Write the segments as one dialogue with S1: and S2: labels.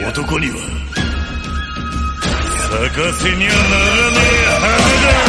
S1: 男には咲かせにはならねえ花だ。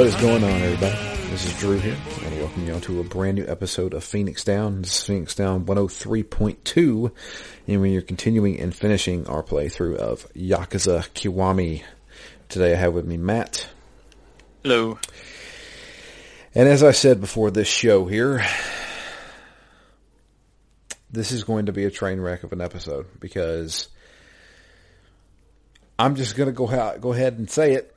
S2: What is going on, everybody? This is Drew here. I want to welcome you all to a brand new episode of Phoenix Down. This is Phoenix Down 103.2, and we are continuing and finishing our playthrough of Yakuza Kiwami. Today I have with me Matt.
S3: Hello.
S2: And as I said before this show here, this is going to be a train wreck of an episode because I'm just going to go ha- go ahead and say it.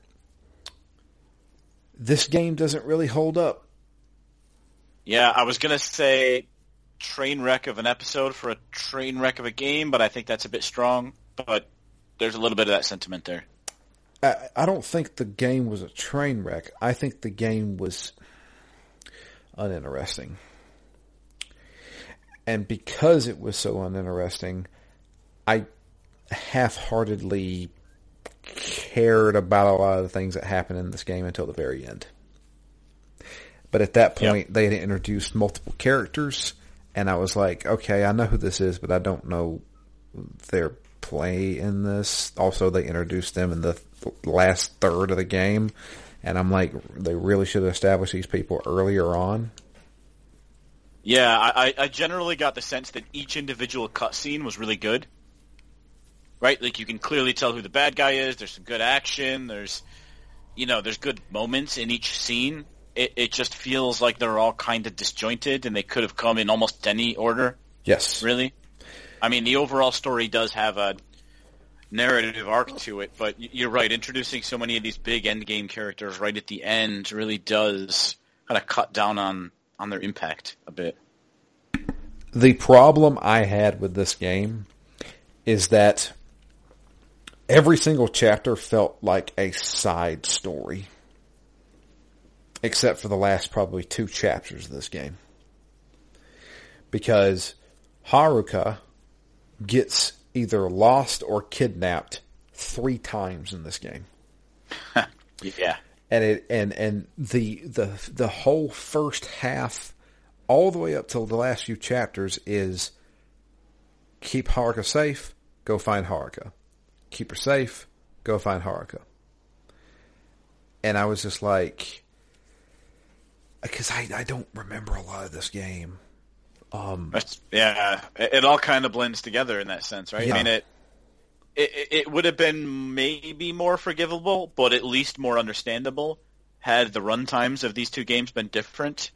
S2: This game doesn't really hold up.
S3: Yeah, I was gonna say train wreck of an episode for a train wreck of a game, but I think that's a bit strong. But there's a little bit of that sentiment there.
S2: I, I don't think the game was a train wreck. I think the game was uninteresting. And because it was so uninteresting, I half-heartedly cared about a lot of the things that happened in this game until the very end. But at that
S3: Yep.
S2: point, they had introduced multiple characters, and I was like, okay, I know who this is, but I don't know their play in this. Also, they introduced them in the th- last third of the game, and I'm like, they really should have established these people earlier on.
S3: Yeah, I, I- I generally got the sense that each individual cutscene was really good. Right? Like you can clearly tell who the bad guy is. There's some good action. There's, you know, there's good moments in each scene. It, it just feels like they're all kind of disjointed, and they could have come in almost any order.
S2: Yes.
S3: Really? I mean, the overall story does have a narrative arc to it, but you're right. Introducing so many of these big endgame characters right at the end really does kind of cut down on on their impact a bit.
S2: the problem I had with this game is that every single chapter felt like a side story. Except for the last probably two chapters of this game. Because Haruka gets either lost or kidnapped three times in this game
S3: Yeah.
S2: and it and and the the the whole first half all the way up till the last few chapters is keep Haruka safe, go find Haruka. Keep her safe, go find Haruka. And I was just like because I, I don't remember a lot of this game.
S3: Um, that's, yeah. It, it all kind of blends together in that sense, right?
S2: Yeah.
S3: I mean, it, it it would have been maybe more forgivable, but at least more understandable had the run times of these two games been different.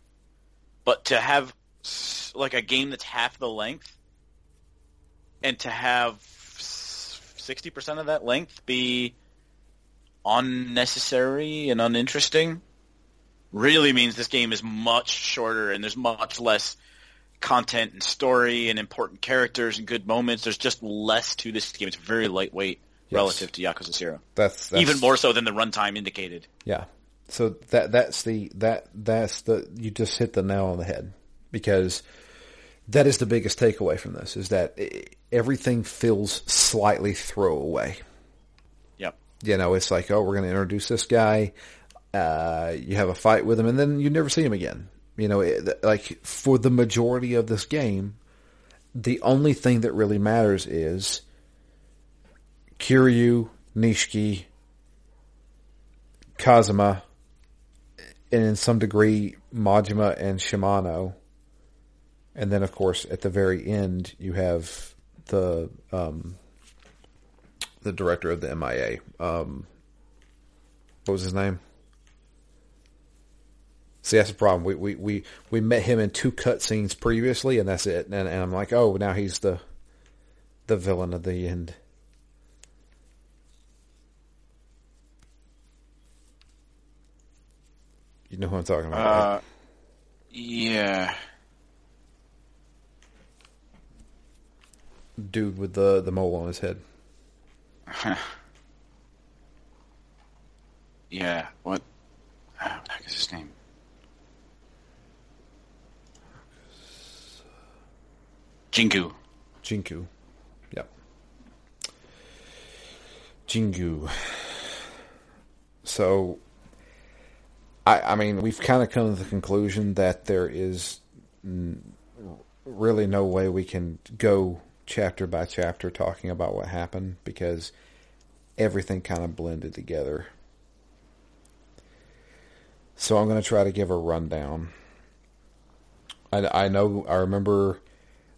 S3: But to have like a game that's half the length, and to have sixty percent of that length be unnecessary and uninteresting, really means this game is much shorter and there's much less content and story and important characters and good moments. There's just less to this game. It's very lightweight relative to Yakuza Zero.
S2: That's, that's
S3: Even more so than the runtime indicated.
S2: Yeah. So that that's the that that's the you just hit the nail on the head because that is the biggest takeaway from this is that everything feels slightly throwaway.
S3: Yep.
S2: You know, it's like, oh, we're going to introduce this guy. Uh, you have a fight with him, and then you never see him again. You know, it, like for the majority of this game, the only thing that really matters is Kiryu, Nishiki, Kazuma, and in some degree Majima and Shimano. And then, of course, at the very end, you have the um, the director of the MIA. Um, what was his name? See, that's the problem. We we we, we met him in two cutscenes previously, and that's it. And, and I'm like, oh, now he's the the villain of the end. You know who I'm talking about? right?
S3: Uh, yeah.
S2: Dude with the the mole on his head.
S3: Yeah. What? Uh, what the heck is his name? Jingu.
S2: Jinku. Yep. Jingu. So, I, I mean, we've kind of come to the conclusion that there is n- really no way we can go chapter by chapter talking about what happened because everything kind of blended together. So I'm going to try to give a rundown. I, I know, I remember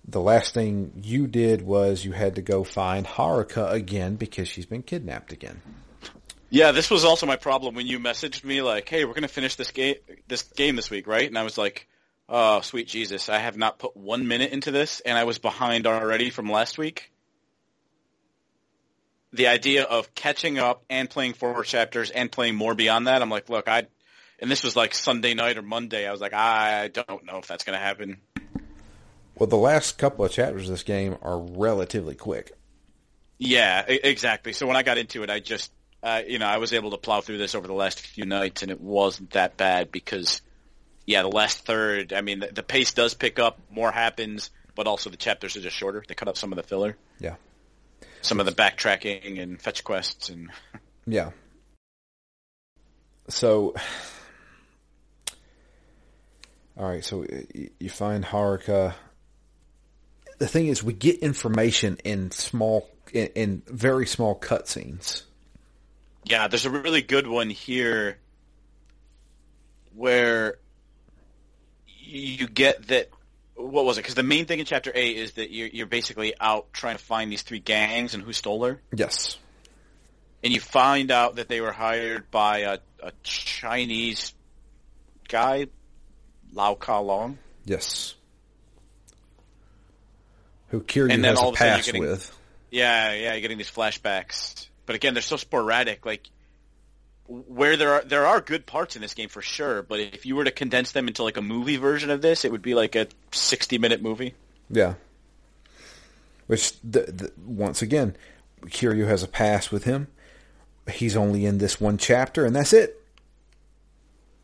S2: the last thing you did was you had to go find Haruka again because she's been kidnapped again.
S3: Yeah, this was also my problem when you messaged me like, "Hey, we're gonna finish this game this game this week, right?" And I was like, "Oh, sweet Jesus, I have not put one minute into this, and I was behind already from last week." The idea of catching up and playing four chapters and playing more beyond that, I'm like, look, I, and this was like Sunday night or Monday. I was like, I don't know if that's gonna happen.
S2: Well, the last couple of chapters of this game are relatively quick.
S3: Yeah, exactly. So when I got into it, I just, uh, you know, I was able to plow through this over the last few nights, and it wasn't that bad because, yeah, the last third, I mean, the, the pace does pick up, more happens, but also the chapters are just shorter. They cut up some of the filler,
S2: Yeah.
S3: some of the backtracking and fetch quests, and
S2: Yeah. So, all right. So uh, you find Haruka. The thing is, we get information in small, in, in very small cutscenes.
S3: yeah, there's a really good one here where you get that. What was it? Because the main thing in chapter eight is that you're, you're basically out trying to find these three gangs and who stole her.
S2: Yes.
S3: and you find out that they were hired by a, a Chinese guy, Lau Ka Long.
S2: Yes. Who Kiryu
S3: And then
S2: has
S3: all
S2: a
S3: of a sudden you're
S2: pass
S3: getting-
S2: with.
S3: Yeah, yeah, you're getting these flashbacks. But again, they're so sporadic. Like where there are there are good parts in this game for sure, but if you were to condense them into like a movie version of this, it would be like a 60 minute movie.
S2: Yeah. Which, the, the, once again, Kiryu has a pass with him. He's only in this one chapter, and that's it.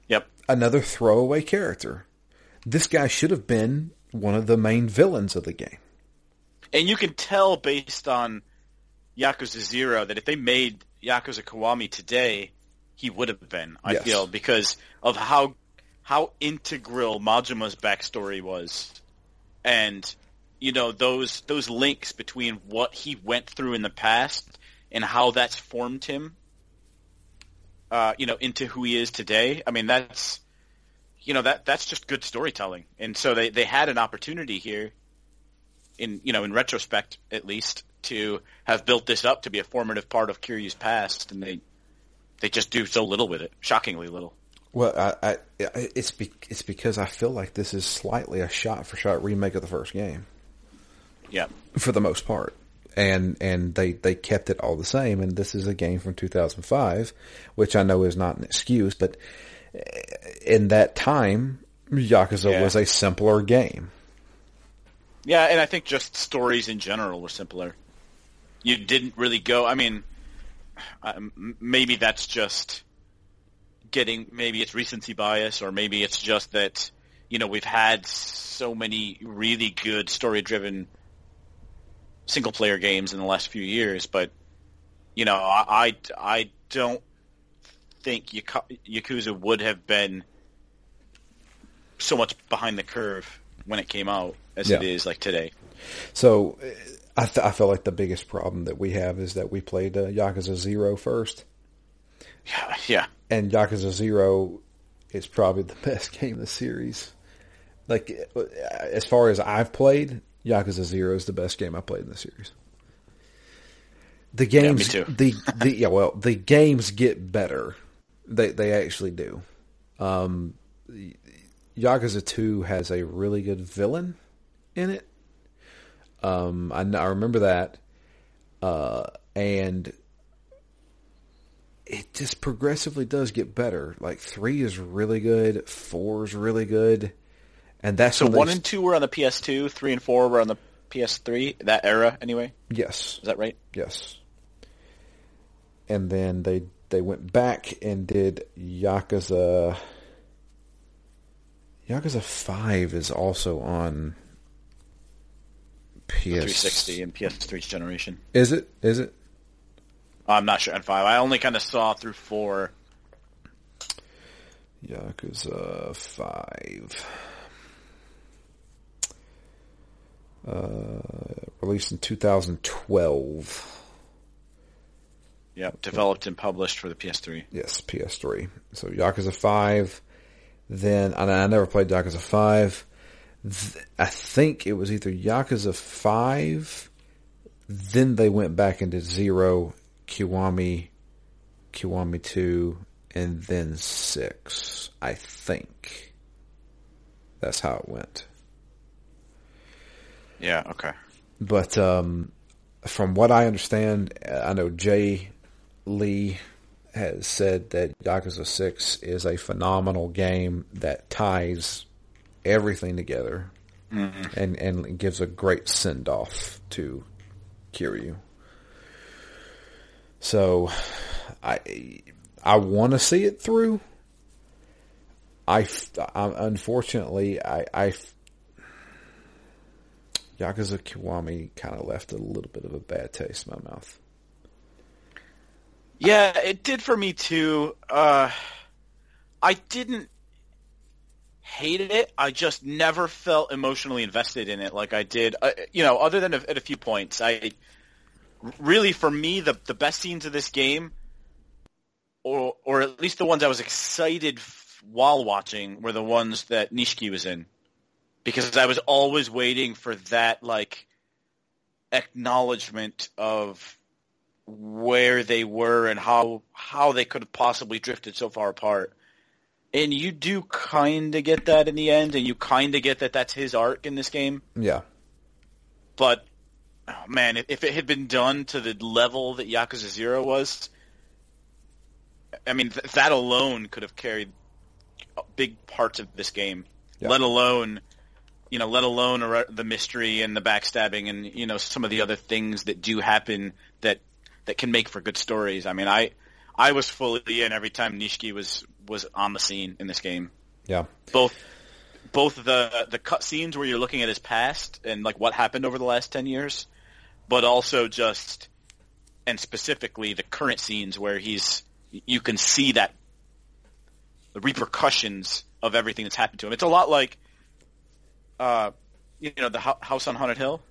S3: Yep.
S2: Another throwaway character. This guy should have been one of the main villains of the game.
S3: And you can tell based on Yakuza Zero that if they made Yakuza Kiwami today, he would have been. I
S2: Yes.
S3: feel because of how how integral Majima's backstory was, and you know those those links between what he went through in the past and how that's formed him. Uh, you know, into who he is today. I mean, that's you know that that's just good storytelling, and so they they had an opportunity here in you know in retrospect at least to have built this up to be a formative part of Kiryu's past, and they they just do so little with it, shockingly little.
S2: Well, I, I, it's be, it's because I feel like this is slightly a shot for shot remake of the first game
S3: Yeah,
S2: for the most part, and and they they kept it all the same. And this is a game from 2005, which I know is not an excuse, but eh, in that time, Yakuza
S3: Yeah.
S2: was a simpler game.
S3: yeah, and I think just stories in general were simpler. You didn't really go. I mean, um, maybe that's just getting. Maybe it's recency bias, or maybe it's just that you know we've had so many really good story-driven single player games in the last few years, but you know, I I, I don't think Yakuza would have been so much behind the curve when it came out as it
S2: Yeah.
S3: is like today.
S2: So I th- I feel like the biggest problem that we have is that we played uh, Yakuza Zero first.
S3: Yeah, yeah,
S2: and Yakuza Zero is probably the best game in the series. Like as far as I've played, Yakuza Zero is the best game I played in the series. The games,
S3: too.
S2: the the yeah, well, the games get better. They they actually do. Um, Yakuza Two has a really good villain in it. Um, I, I remember that, uh, and it just progressively does get better. Like three is really good, four is really good, and that's
S3: So one
S2: s-
S3: and two were on the PS2, three and four were on the PS3. That era, anyway.
S2: yes,
S3: Is that right?
S2: Yes. And then they they went back and did Yakuza. Yakuza Five is also on.
S3: 360 and PS3's generation.
S2: Is it? Is it?
S3: I'm not sure on five. I only kind of saw through four.
S2: Yakuza Five. Uh, released in 2012.
S3: Yep, developed and published for the PS3.
S2: Yes, PS3. So Yakuza 5. Then, and I never played Yakuza 5. Th- I think it was either Yakuza 5, then they went back into Zero, Kiwami, Kiwami 2, and then 6. I think. That's how it went.
S3: Yeah. Okay.
S2: But um, from what I understand, I know Jay Lee has said that Yakuza 6 is a phenomenal game that ties everything together and, and gives a great send off to Kiryu. So I I want to see it through. I unfortunately I Yakuza Kiwami kind of left a little bit of a bad taste in my mouth.
S3: Yeah, it did for me too. Uh, I didn't hate it. I just never felt emotionally invested in it like I did. Uh, you know, other than a, at a few points, I really for me the the best scenes of this game, or or at least the ones I was excited f- while watching, were the ones that Nishiki was in, because I was always waiting for that like acknowledgement of where they were and how how they could have possibly drifted so far apart. And you do kind of get that in the end, and you kind of get that that's his arc in this game.
S2: Yeah.
S3: But oh man, if, if it had been done to the level that Yakuza Zero was, I mean th- that alone could have carried big parts of this game.
S2: Yeah.
S3: Let alone, you know, let alone the mystery and the backstabbing and you know some of the other things that do happen that that can make for good stories. I mean, I I was fully in every time Nishiki was was on the scene in this game
S2: Yeah.
S3: both both the the cutscenes where you're looking at his past and like what happened over the last ten years, but also just and specifically the current scenes where he's you can see that the repercussions of everything that's happened to him. It's a lot like uh you know the Hou- House on Haunted Hill,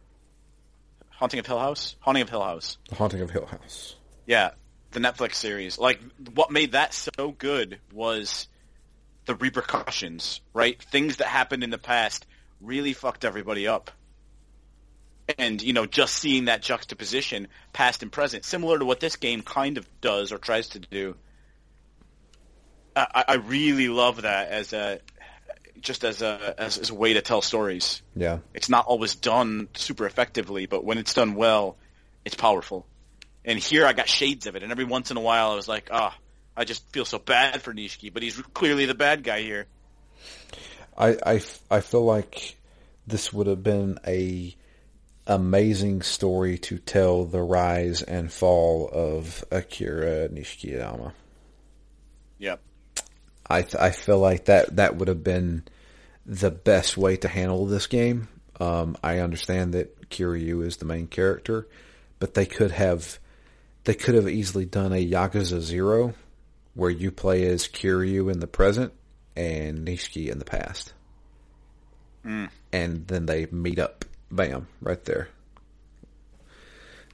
S3: Haunting of Hill House, Haunting of Hill House.
S2: The Haunting of Hill House.
S3: Yeah, the Netflix series. Like what made that so good was the repercussions, right? Things that happened in the past really fucked everybody up. And, you know, just seeing that juxtaposition, past and present, similar to what this game kind of does or tries to do. I, I really love that as a, just as a, as, as a way to tell stories.
S2: Yeah.
S3: It's not always done super effectively, but when it's done well, it's powerful. And here I got shades of it, and every once in a while I was like, ah, I just feel so bad for Nishiki, but he's clearly the bad guy here.
S2: I I feel like this would have been a amazing story to tell the rise and fall of Akira Nishikiyama.
S3: Yep.
S2: I th- I feel like that that would have been the best way to handle this game. Um, I understand that Kiryu is the main character, but they could have they could have easily done a Yakuza Zero where you play as Kiryu in the present and Nishiki in the past, mm. and then they meet up. Bam, right there.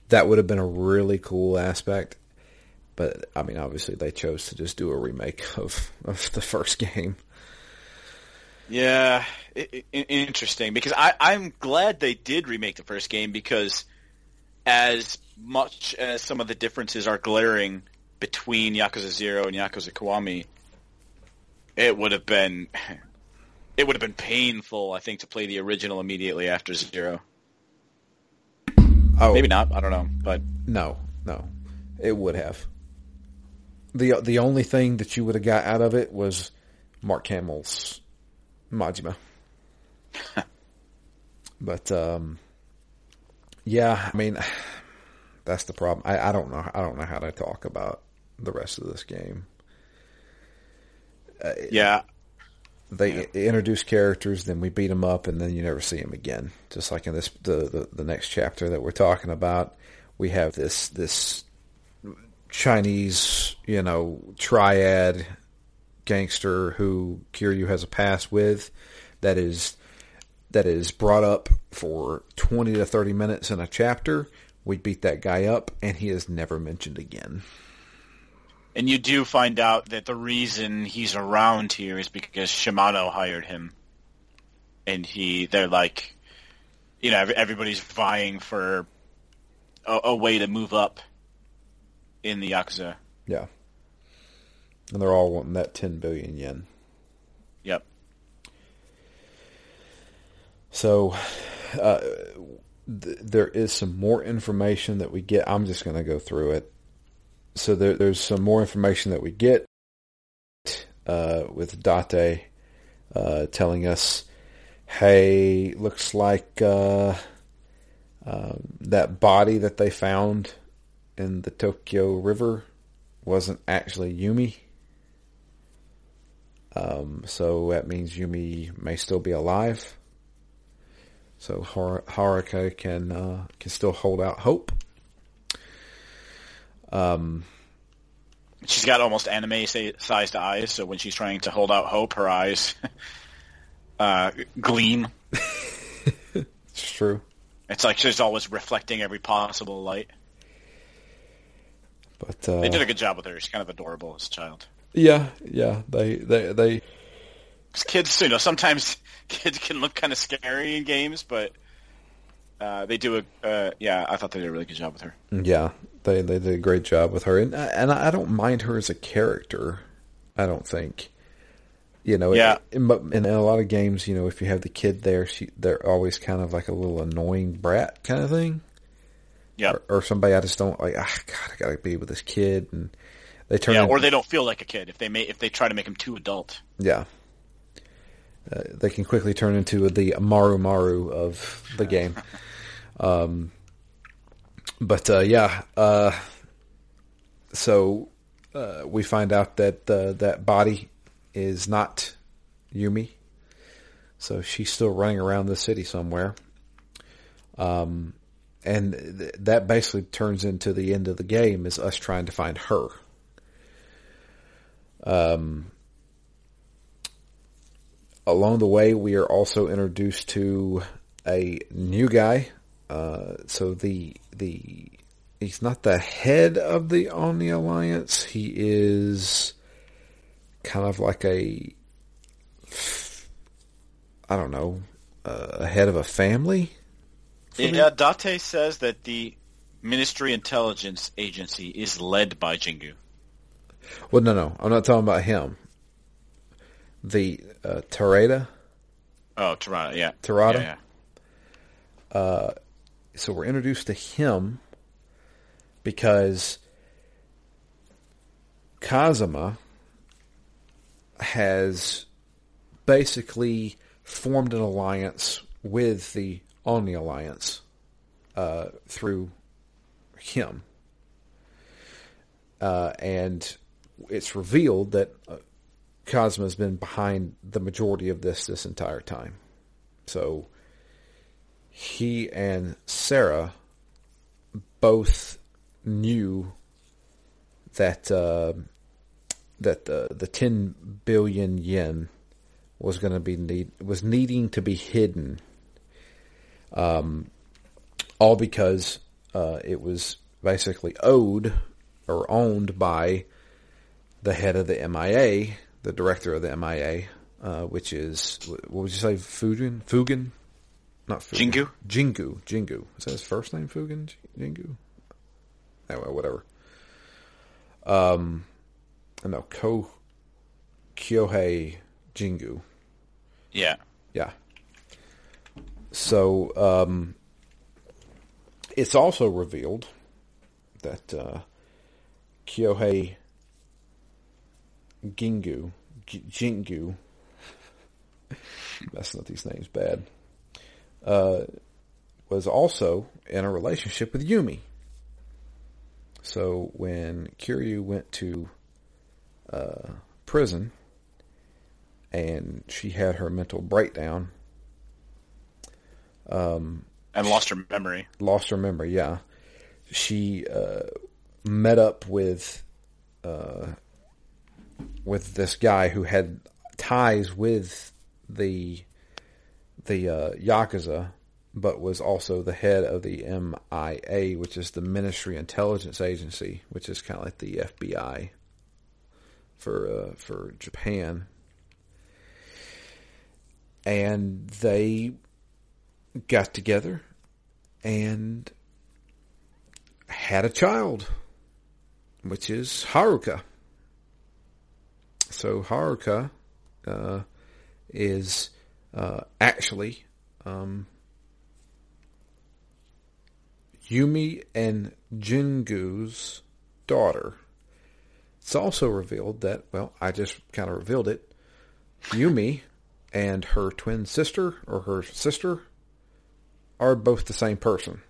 S2: That would have been a really cool aspect. But I mean, obviously, they chose to just do a remake of, of the first game.
S3: Yeah, i i interesting because I, I'm glad they did remake the first game because as much as some of the differences are glaring between Yakuza Zero and Yakuza Kiwami, it would have been it would have been painful, I think, to play the original immediately after Zero.
S2: Oh,
S3: Maybe not. I don't know, but
S2: No, no, it would have. the The only thing that you would have got out of it was Mark Hamill's Majima. but um, yeah, I mean, that's the problem. I, I don't know. I don't know how to talk about the rest of this game.
S3: Uh, yeah,
S2: They introduce characters, then we beat them up, and then you never see them again. Just like in this the, the the next chapter that we're talking about, we have this this Chinese you know triad gangster who Kiryu has a past with, that is that is brought up for twenty to thirty minutes in a chapter. We beat that guy up, and he is never mentioned again.
S3: and you do find out that the reason he's around here is because Shimano hired him, and he they're like, you know, everybody's vying for a, a way to move up in the yakuza.
S2: Yeah, and they're all wanting that ten billion yen.
S3: Yep.
S2: So uh, th- there is some more information that we get. I'm just going to go through it. So there, there's some more information that we get uh, with Date uh, telling us, "Hey, looks like uh, um, that body that they found in the Tokyo River wasn't actually Yumi." Um, so that means Yumi may still be alive. So Har- Haruka can uh, can still hold out hope.
S3: Um, She's got almost anime sized eyes, so when she's trying to hold out hope, her eyes uh, gleam.
S2: It's true,
S3: It's like she's always reflecting every possible light.
S2: but uh,
S3: They did a good job with her. She's kind of adorable as a child.
S2: yeah, yeah, they they they
S3: kids, you know, sometimes kids can look kind of scary in games, but uh, they do a, uh, yeah, I thought they did a really good job with her.
S2: yeah they they did a great job with her, and and I don't mind her as a character. I don't think. You know,
S3: Yeah.
S2: In, in a lot of games, you know, if you have the kid there, she they're always kind of like a little annoying brat kind of thing.
S3: Yeah.
S2: or, or somebody I just don't like. Ah, God, I gotta be with this kid, and they turn.
S3: Yeah,
S2: in-
S3: or they don't feel like a kid if they may, if they try to make him too adult.
S2: Yeah. Uh, they can quickly turn into the Maru Maru of the game. Um, but uh, yeah, uh, so uh, we find out that uh, that body is not Yumi. So she's still running around the city somewhere. Um, and th- that basically turns into the end of the game is us trying to find her. Along the way, we are also introduced to a new guy. Uh, so the the he's not the head of the Omi Alliance. He is kind of like a I don't know, uh, a head of a family.
S3: Yeah, Date says that the Ministry Intelligence Agency is led by Jingu.
S2: Well, no, no, I'm not talking about him. The uh, Terada.
S3: Oh, Tirana, yeah.
S2: Tirada?
S3: Yeah, yeah.
S2: so we're introduced to him because Kazuma has basically formed an alliance with the Omi Alliance uh, through him. Uh, and it's revealed that Kazama has been behind the majority of this this entire time. So he and Sera both knew that uh, that the the ten billion yen was going to be need was needing to be hidden, um, all because uh, it was basically owed or owned by the head of the MIA, the director of the MIA, uh, which is what would you say, Fugen? Fugin, not Fugen.
S3: Jingu?
S2: Jingu. Jingu. Is that his first name? Fugen J- Jingu. Anyway, whatever. Um, no, Ko Kyohei Jingu.
S3: Yeah.
S2: Yeah. So um, it's also revealed that uh, Kyohei Gingu, G- Jingu, messing up these names bad, uh, was also in a relationship with Yumi. So when Kiryu went to uh, prison and she had her mental breakdown, um,
S3: And lost her memory.
S2: lost her memory. Yeah, she uh, met up with uh, with this guy who had ties with the the uh, yakuza, but was also the head of the MIA, which is the Ministry Intelligence Agency, which is kind of like the FBI for uh, for Japan. And they got together and had a child, which is Haruka. So Haruka uh, is uh, actually um, Yumi and Jingu's daughter. It's also revealed that, well, I just kind of revealed it. Yumi and her twin sister, or her sister, are both the same person.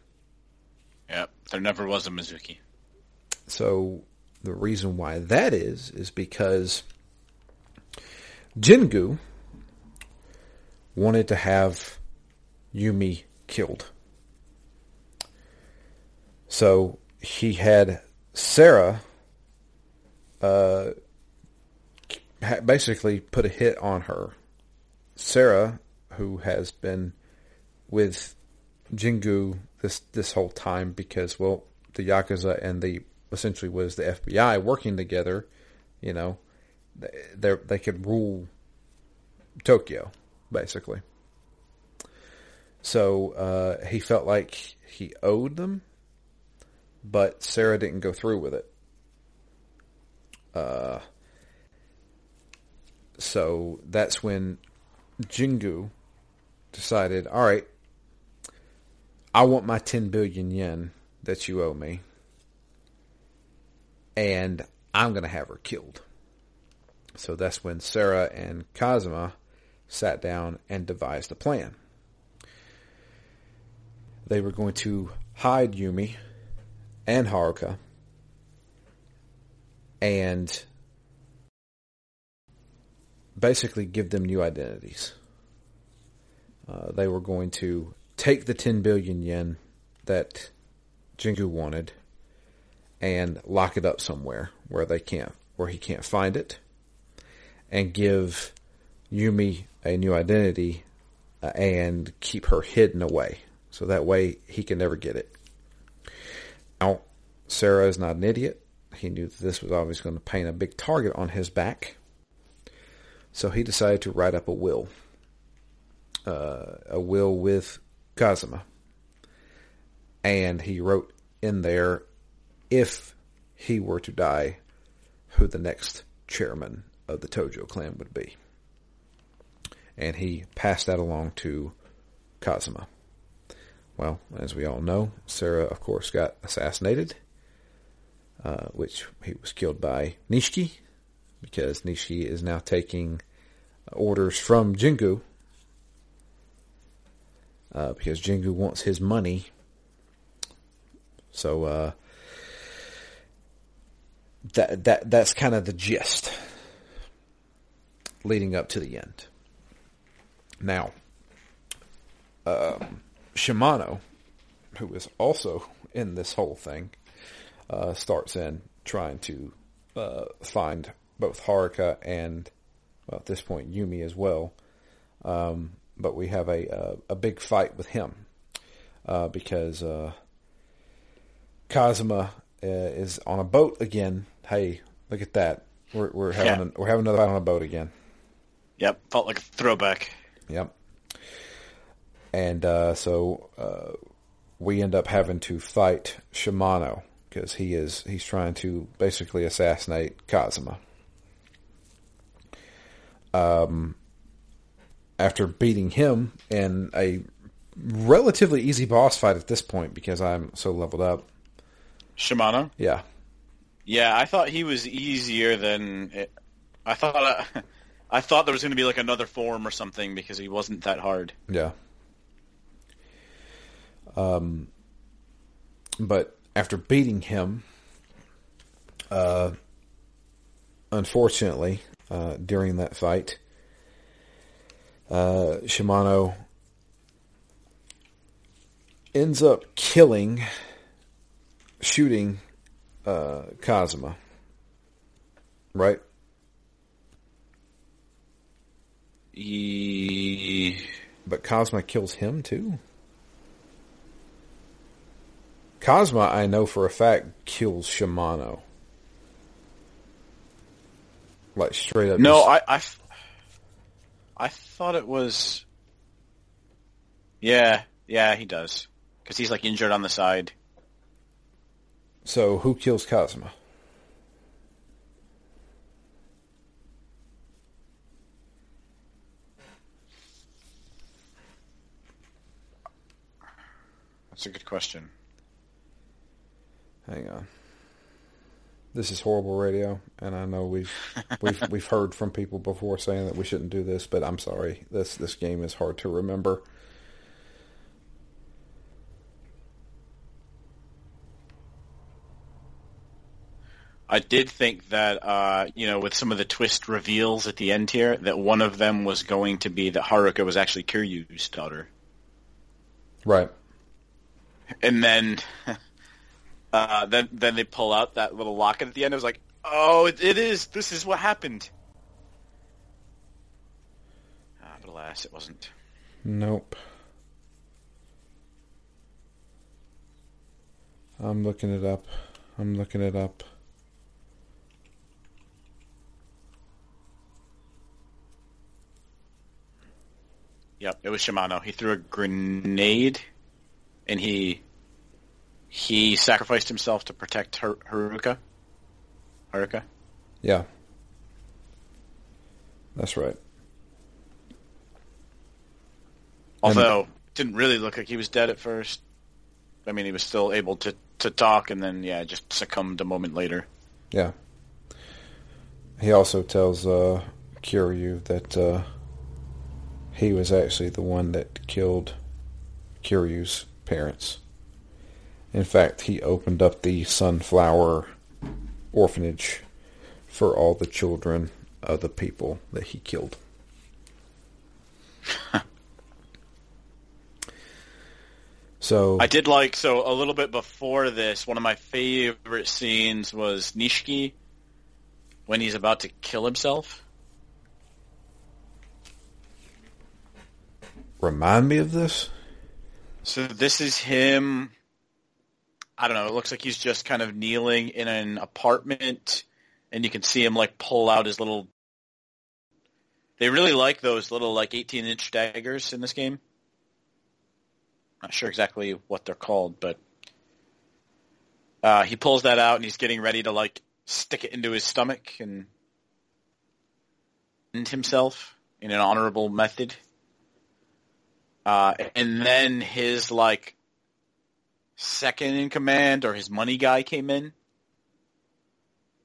S3: Yep. There never was a Mizuki.
S2: So the reason why that is is because Jingu wanted to have Yumi killed. So he had Sera uh, basically put a hit on her. Sera, who has been with Jingu this this whole time because well the yakuza and the essentially was the FBI working together, you know, they they could rule Tokyo basically. So uh, he felt like he owed them, but Sera didn't go through with it. Uh, so that's when Jingu decided, all right, I want my 10 billion yen that you owe me. And I'm going to have her killed. So that's when Sera and Kazuma sat down and devised a plan. They were going to hide Yumi and Haruka and basically give them new identities. Uh, they were going to take the 10 billion yen that Jingu wanted and lock it up somewhere where they can't, where he can't find it, and give Yumi a new identity uh, and keep her hidden away. So that way he can never get it. Now, Sera is not an idiot. He knew that this was always going to paint a big target on his back. So he decided to write up a will. Uh, a will with Kazuma. And he wrote in there if he were to die, who the next chairman of the Tojo clan would be. And he passed that along to Kazuma. Well, as we all know, Sera, of course, got assassinated, uh, which he was killed by Nishiki, because Nishiki is now taking orders from Jingu, uh, because Jingu wants his money. So uh, that that that's kind of the gist leading up to the end. Now, um, Shimano, who is also in this whole thing, uh, starts in trying to uh, find both Haruka and, well, at this point, Yumi as well. Um, but we have a, a a big fight with him uh, because uh, Kazuma uh, is on a boat again. Hey, look at that! We're we're having
S3: Yeah.
S2: a, we're having another fight on a boat again.
S3: Yep. Felt like a throwback.
S2: Yep. and uh, so uh, we end up having to fight Shimano because he is he's trying to basically assassinate Kazuma. Um, after beating him in a relatively easy boss fight at this point because I'm so leveled up.
S3: Shimano.
S2: Yeah,
S3: Yeah, I thought he was easier than it. I thought. I thought there was going to be like another form or something because he wasn't that hard.
S2: yeah. Um, but after beating him, uh, unfortunately, uh, during that fight, uh, Shimano ends up killing, shooting, uh, Kazuma. Right?
S3: He...
S2: But Kazama kills him too? Kazama, I know for a fact, kills Shimano. Like straight up.
S3: No, I, I, I thought it was. Yeah, yeah, he does because he's like injured on the side.
S2: So who kills Kazama?
S3: That's a good question.
S2: Hang on. This is horrible radio, and I know we've we've we've heard from people before saying that we shouldn't do this, but I'm sorry. This this game is hard to remember.
S3: I did think that, uh, you know, with some of the twist reveals at the end here, that one of them was going to be that Haruka was actually Kiryu's daughter.
S2: Right.
S3: And then, uh, then, then they pull out that little locket at the end. I was like, oh, it, it is. This is what happened. Ah, but alas, it wasn't.
S2: Nope. I'm looking it up. I'm looking it up.
S3: Yep, it was Shimano. He threw a grenade, and he he sacrificed himself to protect Har- Haruka. Haruka.
S2: Yeah. That's right.
S3: Although it didn't really look like he was dead at first. I mean, he was still able to to talk, and then yeah, just succumbed a moment later.
S2: Yeah. He also tells uh, Kiryu that uh, he was actually the one that killed Kiryu's parents. In fact, he opened up the Sunflower Orphanage for all the children of the people that he killed. so
S3: I did like so a little bit before this. One of my favorite scenes was Nishiki when he's about to kill himself.
S2: remind me of this.
S3: So this is him. I don't know. It looks like he's just kind of kneeling in an apartment, and you can see him like pull out his little. They really like those little like 18 inch daggers in this game. Not sure exactly what they're called, but uh, he pulls that out and he's getting ready to like stick it into his stomach and end himself in an honorable method. Uh, and then his like second in command or his money guy came in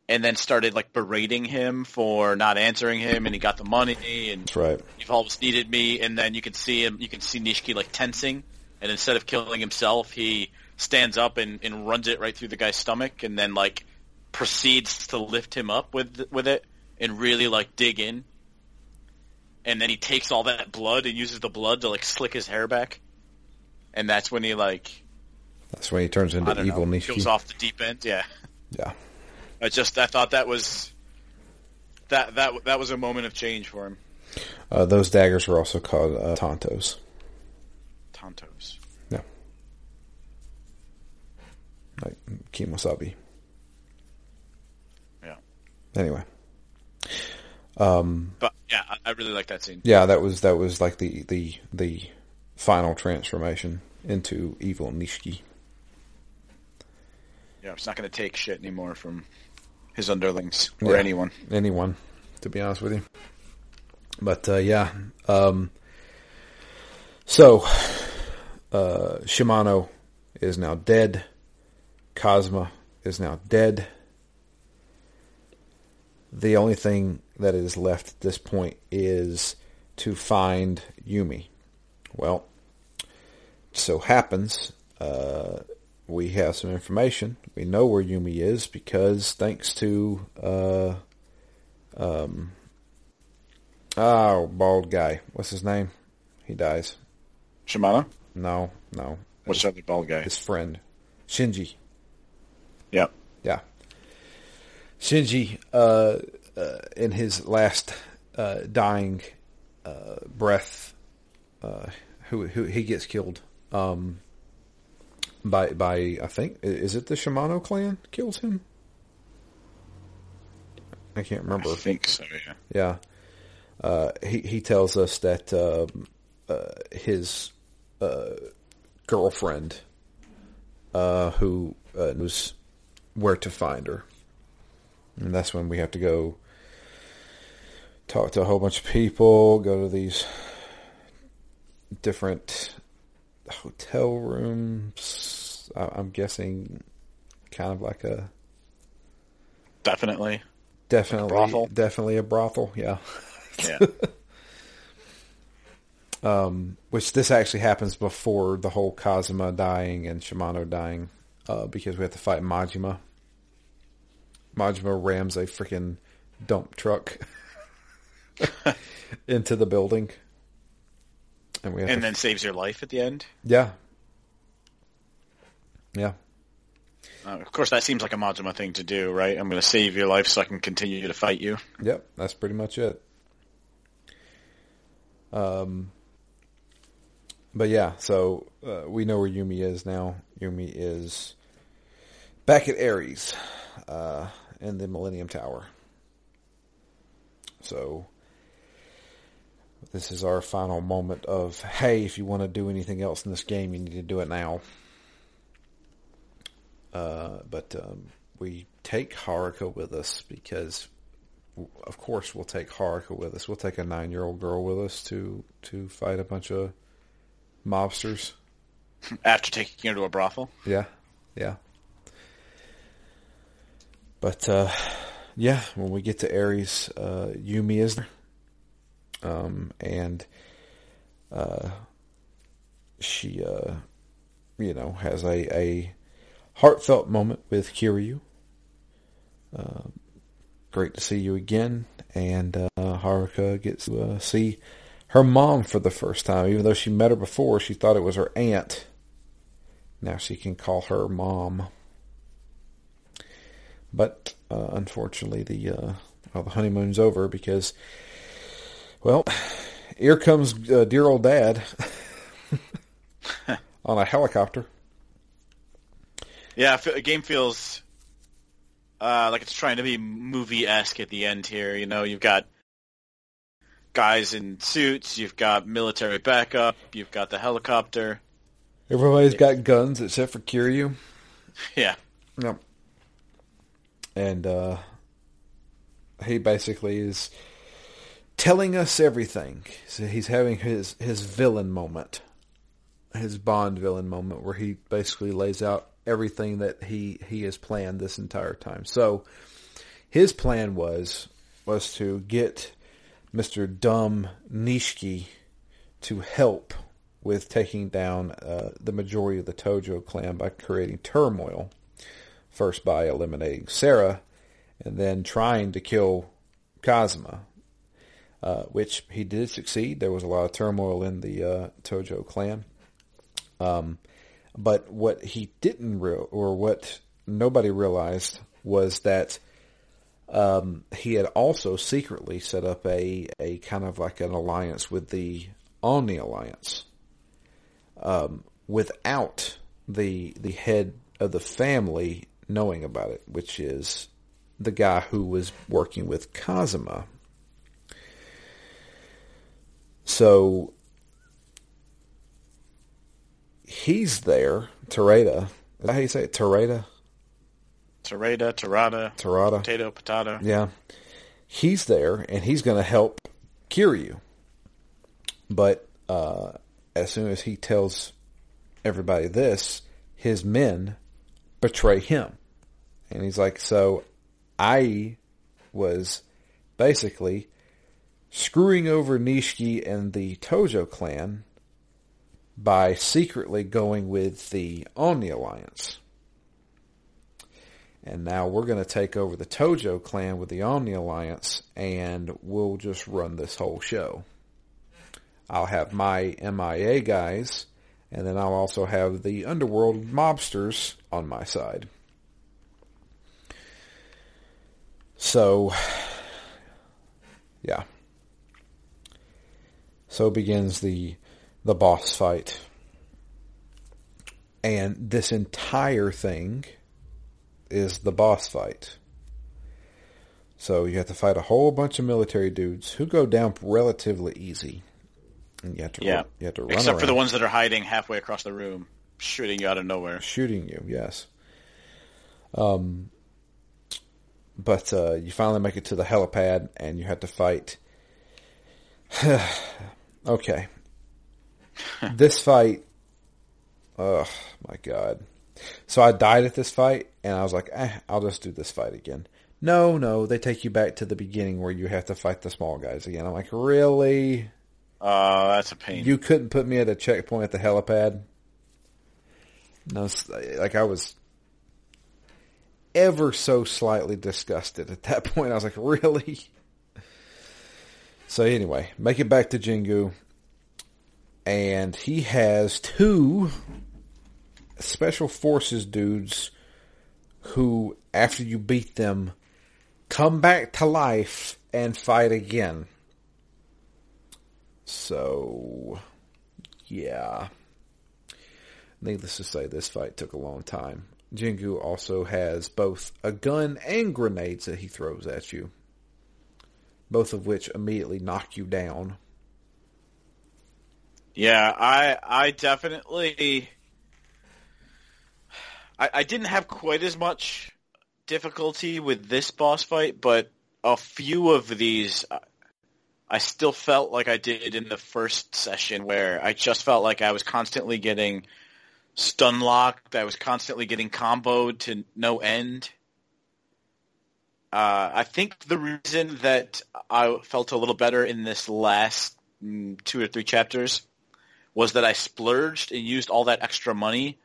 S3: and then started like berating him for not answering him and he got the money and
S2: That's right.
S3: you've always needed me. And then you can see him you can see Nishiki like tensing. And instead of killing himself he stands up and, and runs it right through the guy's stomach and then like proceeds to lift him up with with it and really like dig in and then he takes all that blood and uses the blood to like slick his hair back and that's when he like
S2: That's when he turns into evil
S3: know
S2: Nishiki.
S3: goes off the deep end yeah
S2: Yeah.
S3: I just I thought that was that that that was a moment of change for him
S2: Uh, those daggers were also called uh, Tontos.
S3: Tontos
S2: Yeah. Like Kemosabe.
S3: yeah
S2: Anyway. Um,
S3: but yeah I, I really like that scene
S2: yeah, that was that was like the the the final transformation into evil Nishiki.
S3: Yeah, it's not going to take shit anymore from his underlings or
S2: Yeah.
S3: anyone.
S2: anyone, to be honest with you. But uh, yeah, um, so uh, Shimano is now dead. Kazama is now dead. The only thing that is left at this point is to find Yumi. Well, so happens uh, we have some information. We know where Yumi is because thanks to uh, um, oh, bald guy. What's his name? He dies.
S3: Shimano?
S2: No, no.
S3: What's that other bald guy?
S2: His friend, Shinji.
S3: Yep.
S2: Yeah. Shinji, uh, uh, in his last uh, dying uh, breath, uh, who who he gets killed um, by by I think is it the Shimano clan kills him? I can't remember.
S3: I think so, yeah.
S2: Yeah. Uh, he he tells us that um, uh, his uh, girlfriend, uh, who uh, knows where to find her, and that's when we have to go talk to a whole bunch of people, go to these different hotel rooms. I'm guessing, kind of like a
S3: Definitely.
S2: definitely
S3: brothel?
S2: definitely a brothel. Yeah.
S3: Yeah.
S2: which this actually happens before the whole Kazama dying and Shimano dying, uh, because we have to fight Majima. Majima rams a freaking dump truck into the building, and we
S3: and
S2: to,
S3: then saves your life at the end.
S2: yeah, yeah,
S3: Uh, of course, that seems like a Majima thing to do, right? I'm going to save your life so I can continue to fight you.
S2: yep. That's pretty much it. Um, but yeah, so uh, we know where Yumi is now. Yumi is back at Ares uh, in the Millennium Tower. So this is our final moment of hey, if you want to do anything else in this game, you need to do it now. Uh, but um, we take Haruka with us because, of course, we'll take Haruka with us. We'll take a nine-year-old girl with us to to fight a bunch of mobsters.
S3: After taking her to a brothel.
S2: Yeah, yeah. But uh, yeah, when we get to Ares, uh, Yumi is there, um, and uh, she, uh, you know, has a, a heartfelt moment with Kiryu. Uh, great to see you again, and uh, Haruka gets to uh, see her mom for the first time. Even though she met her before, she thought it was her aunt. Now she can call her mom. But uh, unfortunately, the uh, well, the honeymoon's over because, well, here comes uh, dear old dad on a helicopter.
S3: Yeah, the game feels uh, like it's trying to be movie-esque at the end here. You know, you've got guys in suits, you've got military backup, you've got the helicopter.
S2: Everybody's got guns except for Kiryu.
S3: Yeah.
S2: Yep. And uh, he basically is telling us everything. So he's having his, his villain moment, his Bond villain moment, where he basically lays out everything that he, he has planned this entire time. So his plan was was to get Mr. Dumb Nishiki to help with taking down uh, the majority of the Tojo clan by creating turmoil. First by eliminating Sera, and then trying to kill Kazama, uh, which he did succeed. There was a lot of turmoil in the uh, Tojo clan. Um, but what he didn't real, or what nobody realized, was that um, he had also secretly set up a, a kind of like an alliance with the Omi Alliance um, without the the head of the family knowing about it, which is the guy who was working with Kazama. So he's there. Terada. Is that how you say it? Terada?
S3: Terada, Terada,
S2: Terada.
S3: potato, potato.
S2: Yeah. He's there and he's going to help Kiryu. But uh, as soon as he tells everybody this, his men betray him. And he's like, so I was basically screwing over Nishiki and the Tojo clan by secretly going with the Omi Alliance. And now we're going to take over the Tojo clan with the Omi Alliance and we'll just run this whole show. I'll have my MIA guys and then I'll also have the underworld mobsters on my side. So, yeah. So begins the the boss fight. And this entire thing is the boss fight. So you have to fight a whole bunch of military dudes who go down relatively easy. You have to
S3: Yeah.
S2: you have to run
S3: Except for the ones that are hiding halfway across the room, shooting you out of nowhere.
S2: shooting you. Yes. Um, but uh, you finally make it to the helipad, and you have to fight. okay. this fight. Oh my god. So I died at this fight, and I was like, eh, I'll just do this fight again. No, no, they take you back to the beginning where you have to fight the small guys again. I'm like, really?
S3: Uh, that's a pain.
S2: You couldn't put me at a checkpoint at the helipad. No, like I was ever so slightly disgusted at that point. I was like, really? So anyway, make it back to Jingu, and he has two special forces dudes who, after you beat them, come back to life and fight again. So, yeah. Needless to say, this fight took a long time. Jingu also has both a gun and grenades that he throws at you, both of which immediately knock you down.
S3: Yeah, I I definitely I, I didn't have quite as much difficulty with this boss fight, but a few of these uh, I- still felt like I did in the first session where I just felt like I was constantly getting stun locked, I was constantly getting comboed to no end. Uh, I think the reason that I felt a little better in this last mm, two or three chapters was that I splurged and used all that extra money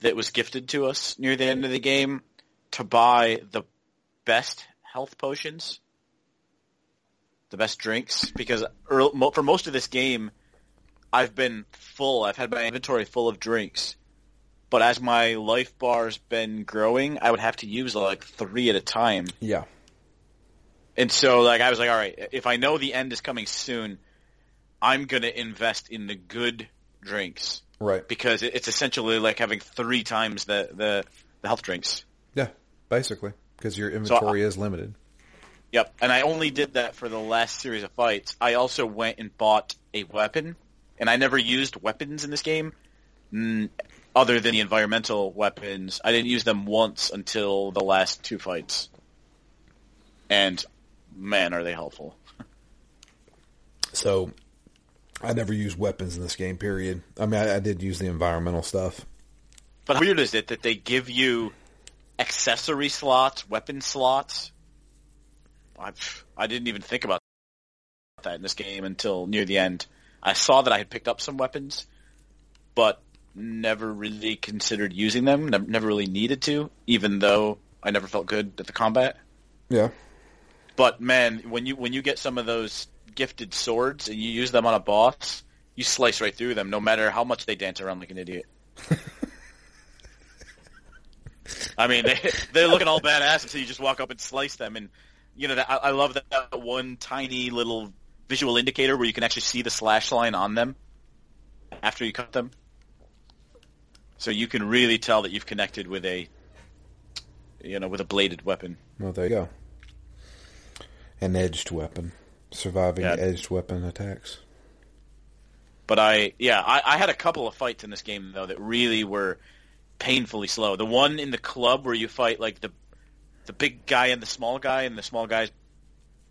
S3: that was gifted to us near the end of the game to buy the best health potions, the best drinks, because for most of this game, I've been full. I've had my inventory full of drinks. But as my life bar's been growing, I would have to use like three at a time.
S2: Yeah.
S3: And so like I was like, all right, if I know the end is coming soon, I'm gonna invest in the good drinks
S2: Right.
S3: because it's essentially like having three times the the, the health drinks.
S2: Yeah, basically. Because your inventory uh, is limited.
S3: Yep. And I only did that for the last series of fights. I also went and bought a weapon, and I never used weapons in this game, mm, other than the environmental weapons. I didn't use them once until the last two fights. And man, are they helpful.
S2: So, I never used weapons in this game, period. I mean, I, I did use the environmental stuff.
S3: But how weird is it that they give you accessory slots, weapon slots? I, I didn't even think about that in this game until near the end. I saw that I had picked up some weapons, but never really considered using them. Never, never really needed to, even though I never felt good at the combat.
S2: Yeah.
S3: But man, when you when you get some of those gifted swords and you use them on a boss, you slice right through them, no matter how much they dance around like an idiot. I mean, they they're looking all badass until you just walk up and slice them, and you know that, I, I love that, that one tiny little visual indicator where you can actually see the slash line on them after you cut them, so you can really tell that you've connected with a you know with a bladed weapon.
S2: Well, there you go. An edged weapon. Surviving
S3: Yeah.
S2: edged weapon attacks.
S3: But I, yeah, I, I had a couple of fights in this game though that really were painfully slow. The one in the club where you fight like the the big guy and the small guy, and the small guy's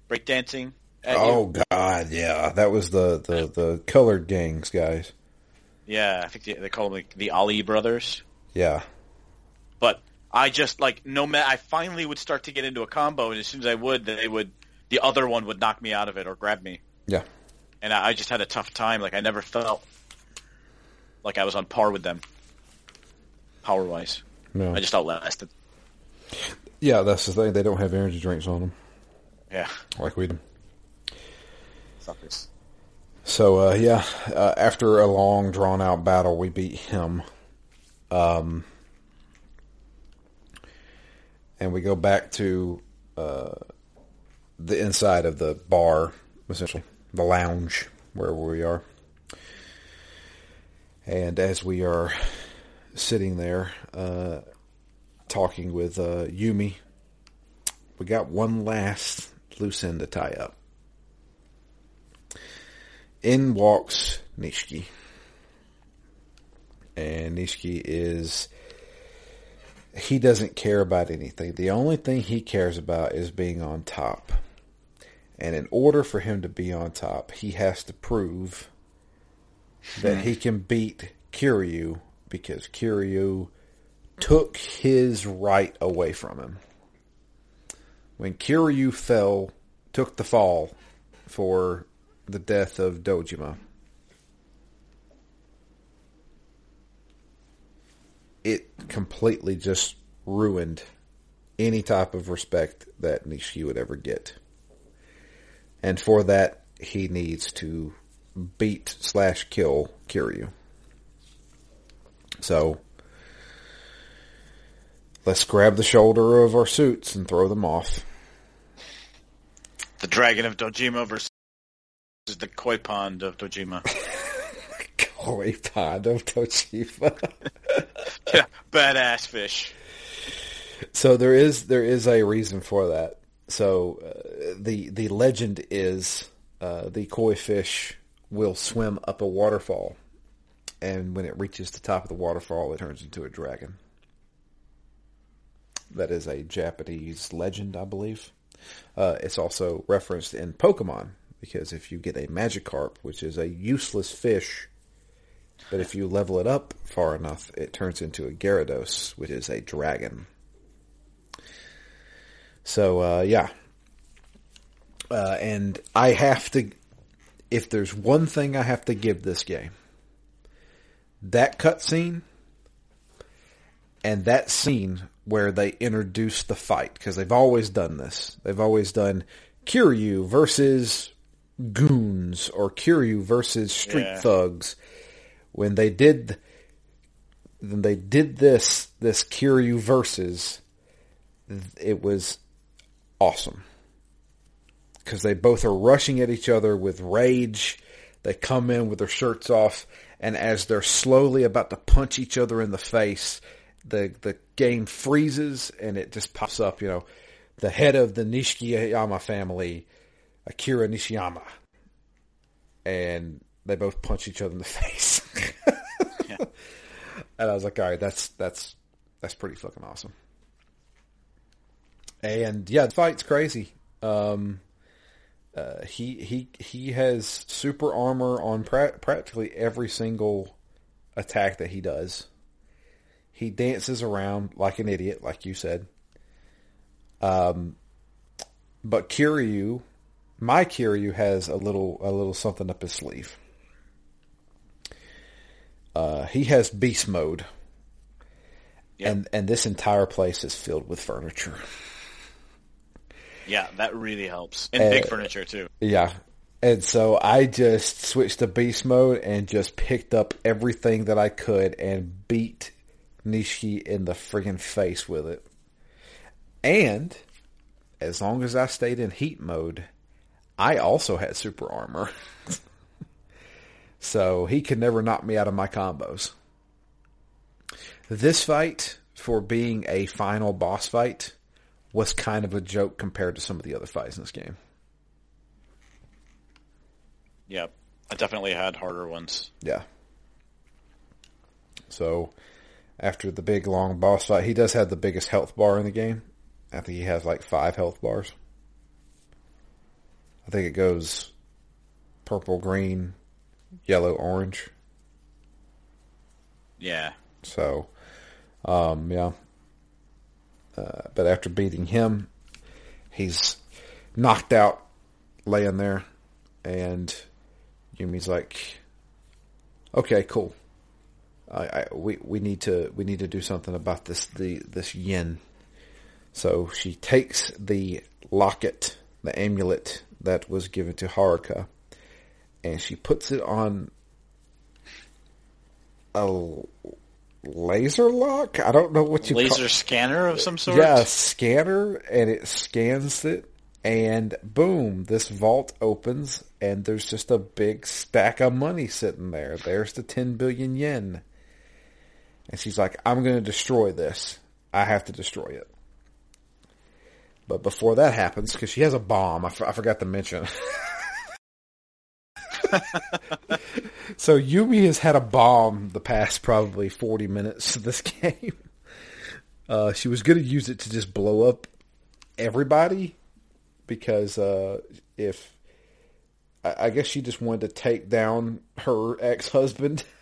S3: breakdancing. at oh, you.
S2: Oh God, yeah, that was the the the colored gangs guys.
S3: Yeah, I think they, they call them like the Ali brothers.
S2: Yeah,
S3: But I just like no matter. I finally would start to get into a combo, and as soon as I would, they would the other one would knock me out of it or grab me,
S2: yeah,
S3: and I, I just had a tough time. Like I never felt like I was on par with them, power wise.
S2: no,
S3: I just outlasted.
S2: Yeah. That's the thing. They don't have energy drinks on them
S3: Yeah,
S2: like we do.
S3: suckers.
S2: So uh, yeah, uh, after a long drawn out battle, we beat him. Um, and we go back to uh, the inside of the bar, essentially the lounge where we are. And as we are sitting there uh, talking with uh, Yumi, we got one last loose end to tie up. In walks Nishiki. And Nishiki is he doesn't care about anything. The only thing he cares about is being on top. And in order for him to be on top, he has to prove that he can beat Kiryu because Kiryu took his right away from him. When Kiryu fell, took the fall for the death of Dojima, it completely just ruined any type of respect that Nishi would ever get. And for that, he needs to beat slash kill Kiryu. So, let's grab the shoulder of our suits and throw them off.
S3: The Dragon of Dojima versus the Koi Pond of Dojima.
S2: Koi Pond of Toshiba.
S3: yeah, badass fish.
S2: So there is there is a reason for that. So uh, the the legend is uh, the koi fish will swim up a waterfall, and when it reaches the top of the waterfall, it turns into a dragon. That is a Japanese legend, I believe. Uh, it's also referenced in Pokemon because if you get a Magikarp, which is a useless fish, but if you level it up far enough, it turns into a Gyarados, which is a dragon. So uh, yeah, uh, and I have to. If there's one thing I have to give this game, that cutscene and that scene where they introduce the fight because they've always done this. They've always done Kiryu versus goons or Kiryu versus street
S3: Yeah.
S2: thugs. When they did, when they did this this Kiryu versus, it was awesome because they both are rushing at each other with rage. They come in with their shirts off, and as they're slowly about to punch each other in the face, the the game freezes and it just pops up. You know, the head of the Nishikiyama family, Akira Nishikiyama, and they both punch each other in the face. And I was like, all right, that's that's that's pretty fucking awesome. And yeah, the fight's crazy. Um, uh, he he he has super armor on pra- practically every single attack that he does. He dances around like an idiot, like you said. Um, but Kiryu, my Kiryu has a little a little something up his sleeve. Uh, he has beast mode,
S3: Yep.
S2: and and this entire place is filled with furniture.
S3: Yeah, that really helps. And
S2: Uh,
S3: big furniture too.
S2: Yeah. And so I just switched to beast mode and just picked up everything that I could and beat Nishi in the friggin' face with it. And as long as I stayed in heat mode, I also had super armor. so he could never knock me out of my combos. This fight, for being a final boss fight, was kind of a joke compared to some of the other fights in this game.
S3: Yeah, I definitely had harder ones.
S2: Yeah. So after the big long boss fight, he does have the biggest health bar in the game. I think he has like five health bars. I think it goes purple, green, yellow, orange.
S3: Yeah.
S2: So, um, yeah. Uh, but after beating him, he's knocked out, laying there, and Yumi's like, "Okay, cool. I, I we we need to we need to do something about this the this yin." So she takes the locket, the amulet that was given to Haruka, and she puts it on a laser lock. I don't know what you
S3: Laser
S2: call
S3: scanner of some sort.
S2: yeah, a scanner, and it scans it, and boom, this vault opens, and there's just a big stack of money sitting there. There's the 10 billion yen. And she's like, I'm going to destroy this. I have to destroy it. But before that happens, because she has a bomb, I, f- I forgot to mention. so Yumi has had a bomb the past probably 40 minutes of this game. Uh, she was going to use it to just blow up everybody because uh, if I, I guess she just wanted to take down her ex-husband.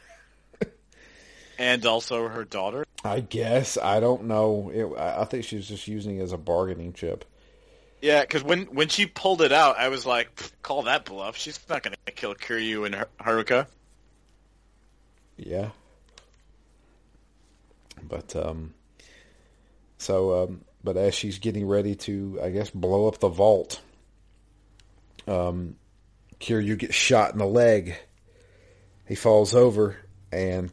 S3: And also her daughter.
S2: I guess I don't know. It, I I think she was just using it as a bargaining chip.
S3: Yeah, because when when she pulled it out, I was like, "Call that bluff. She's not going to kill Kiryu and Har- Haruka."
S2: Yeah. But um so um but as she's getting ready to I guess blow up the vault um Kiryu gets shot in the leg. He falls over and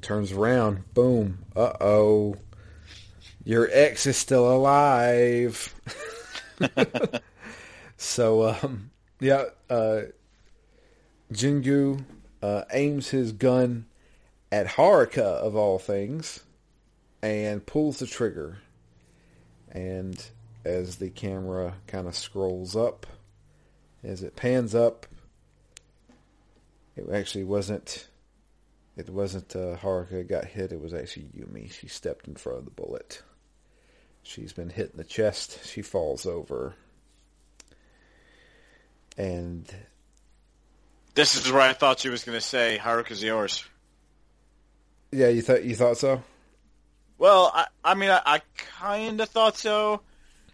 S2: turns around. Boom. Uh-oh. Your ex is still alive. so um yeah, uh Jingu uh, aims his gun at Haruka of all things and pulls the trigger. And as the camera kind of scrolls up, as it pans up, it actually wasn't. It wasn't uh, Haruka that got hit. It was actually Yumi. She stepped in front of the bullet. She's been hit in the chest. She falls over, and
S3: This is where I thought she was going to say, "Haruka's yours."
S2: yeah, you thought you thought so.
S3: Well, I, I mean, I, I kind of thought so.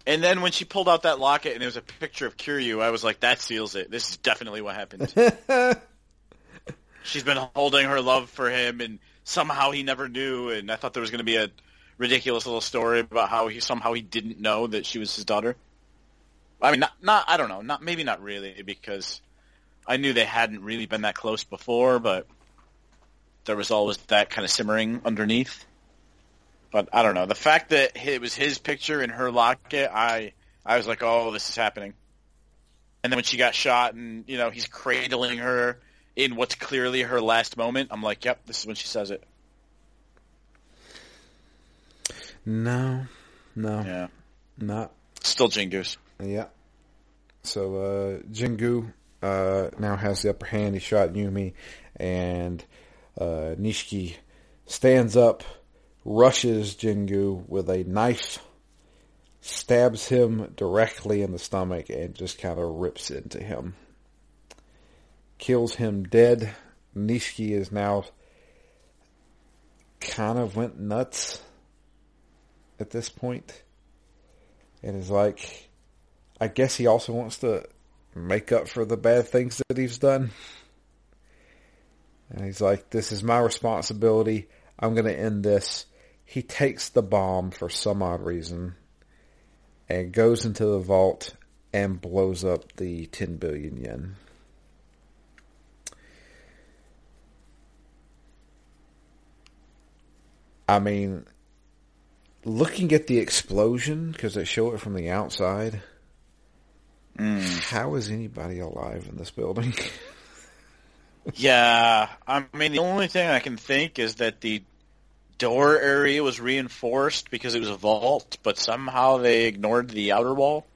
S3: And then when she pulled out that locket and it was a picture of Kiryu, I was like, that seals it. This is definitely what happened. She's been holding her love for him, and somehow he never knew. And I thought there was going to be a ridiculous little story about how he somehow he didn't know that she was his daughter. I mean, not, not I don't know, not maybe not really, because I knew they hadn't really been that close before, but there was always that kind of simmering underneath. But I don't know. The fact that it was his picture in her locket, I I was like, oh, this is happening. And then when she got shot, and you know he's cradling her in what's clearly her last moment, I'm like, yep, this is when she says it.
S2: No, no,
S3: Yeah,
S2: not
S3: still Jingoose.
S2: Yeah. So uh, Jingu uh, now has the upper hand. He shot Yumi, and uh, Nishiki stands up, rushes Jingu with a knife, stabs him directly in the stomach, and just kind of rips into him. Kills him dead. Nishiki is now kind of went nuts at this point and is like I guess he also wants to make up for the bad things that he's done. And he's like, this is my responsibility. I'm going to end this. He takes the bomb for some odd reason and goes into the vault and blows up the 10 billion yen. I mean, looking at the explosion, because they show it from the outside, mm. how is anybody alive in this building?
S3: Yeah, I mean the only thing I can think is that the door area was reinforced because it was a vault, but somehow they ignored the outer wall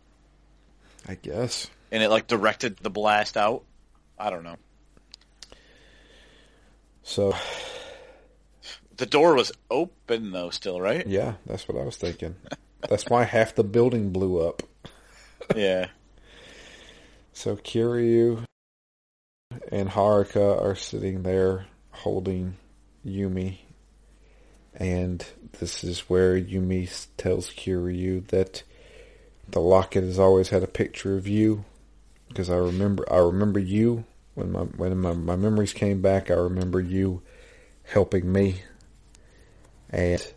S2: I guess.
S3: and it like directed the blast out. I don't know.
S2: So
S3: The door was open though, still, right?
S2: yeah, that's what I was thinking. that's why half the building blew up.
S3: yeah.
S2: So Kiryu and Haruka are sitting there holding Yumi. And this is where Yumi tells Kiryu that the locket has always had a picture of you because I remember I remember you when my when my, my memories came back I remember you helping me and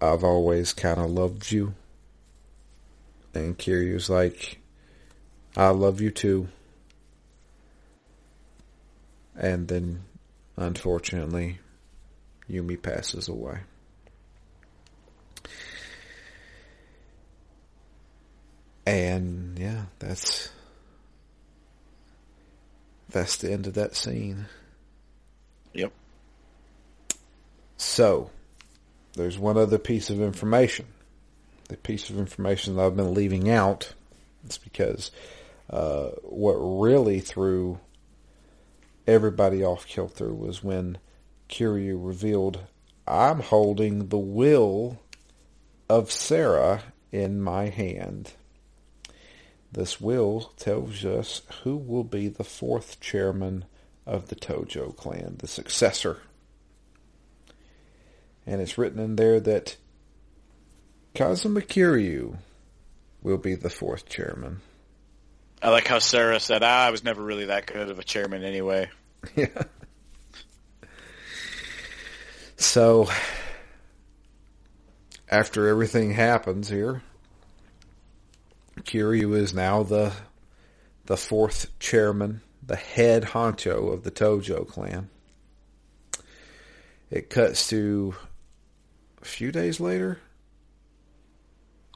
S2: I've always kind of loved you and Kiryu's like I love you too and then unfortunately Yumi passes away And yeah, that's that's the end of that scene.
S3: Yep.
S2: So, there's one other piece of information. The piece of information that I've been leaving out is because uh, what really threw everybody off kilter was when Kiryu revealed, I'm holding the will of Sera in my hand. This will tells us who will be the fourth chairman of the Tojo clan, the successor. And it's written in there that Kazuma Kiryu will be the fourth chairman.
S3: I like how Sera said, ah, I was never really that good of a chairman anyway.
S2: Yeah. So, after everything happens here, Kiryu is now the the fourth chairman, the head honcho of the Tojo clan. It cuts to few days later,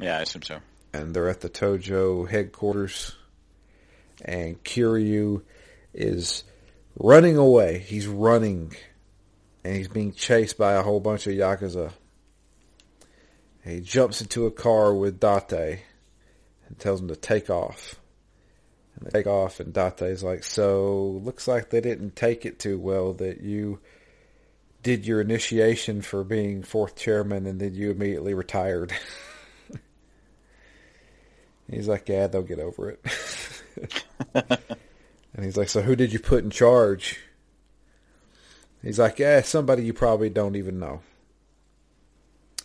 S3: Yeah, I assume so.
S2: and they're at the Tojo headquarters, and Kiryu is running away. He's running, and he's being chased by a whole bunch of Yakuza. He jumps into a car with Date and tells him to take off. And they take off, and Date's like, So, looks like they didn't take it too well that you did your initiation for being fourth chairman and then you immediately retired. He's like, yeah, they'll get over it. and he's like, so who did you put in charge? He's like, yeah, somebody you probably don't even know.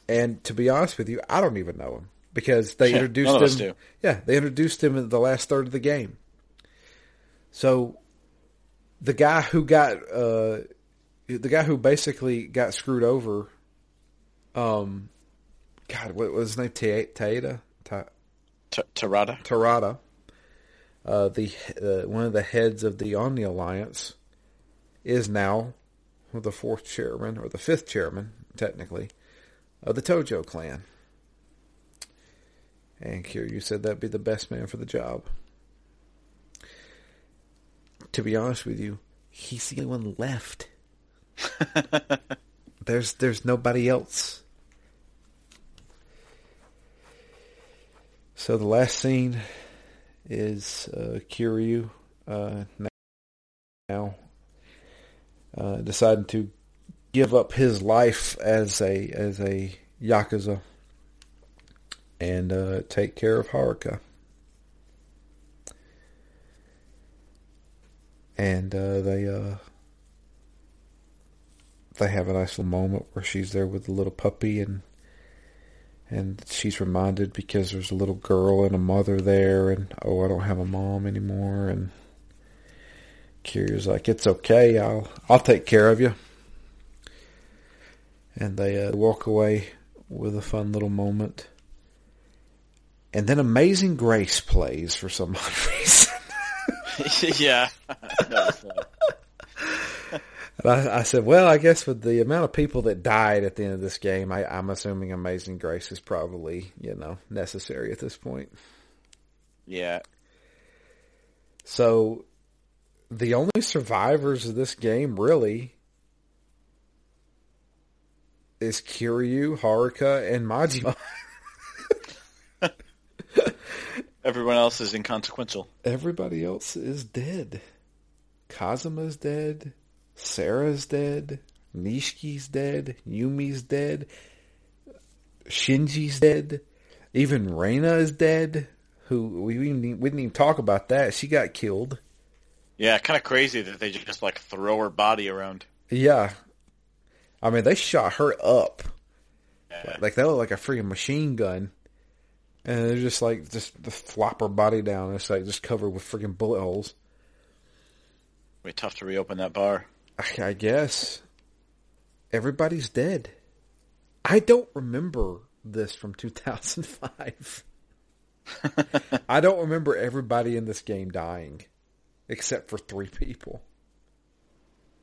S2: And to be honest with you, I don't even know him because they introduced
S3: none of us
S2: him. Yeah, they introduced him in the last third of the game. So the guy who got uh, the guy who basically got screwed over. Um, God, what was his name? Ta- Taeda. Ta-
S3: Tarada?
S2: Tarada, uh, the uh, one of the heads of the Omi Alliance, is now the fourth chairman or the fifth chairman, technically, of the Tojo clan. And Kiryu said that'd be the best man for the job. To be honest with you, he's the only one left. there's there's nobody else. So the last scene is uh, Kiryu uh, now uh, deciding to give up his life as a as a yakuza and uh, take care of Haruka. And uh, they uh, they have a nice little moment where she's there with the little puppy and and she's reminded because there's a little girl and a mother there and oh I don't have a mom anymore and Kiryu's like it's okay I'll I'll take care of you. And they uh, walk away with a fun little moment. And then Amazing Grace plays for some odd reason.
S3: Yeah. I.
S2: And I, I said, well, I guess with the amount of people that died at the end of this game, I, I'm assuming Amazing Grace is probably, you know, necessary at this point.
S3: yeah.
S2: So the only survivors of this game really is Kiryu, Haruka, and Majima.
S3: Everyone else is inconsequential.
S2: Everybody else is dead. Kazama is dead. Sera's dead. Nishiki's dead. Yumi's dead. Shinji's dead. Even Reina is dead. Who we didn't, even- we didn't even talk about that. She got killed.
S3: Yeah, kind of crazy that they just like throw her body around.
S2: Yeah. I mean, they shot her up.
S3: Yeah.
S2: Like, that looked like a freaking machine gun. And they're just like, just the flop her body down. It's like just covered with freaking bullet holes.
S3: Be tough to reopen that bar.
S2: I, guess. Everybody's dead. I don't remember this from 2005. I don't remember everybody in this game dying, except for three people.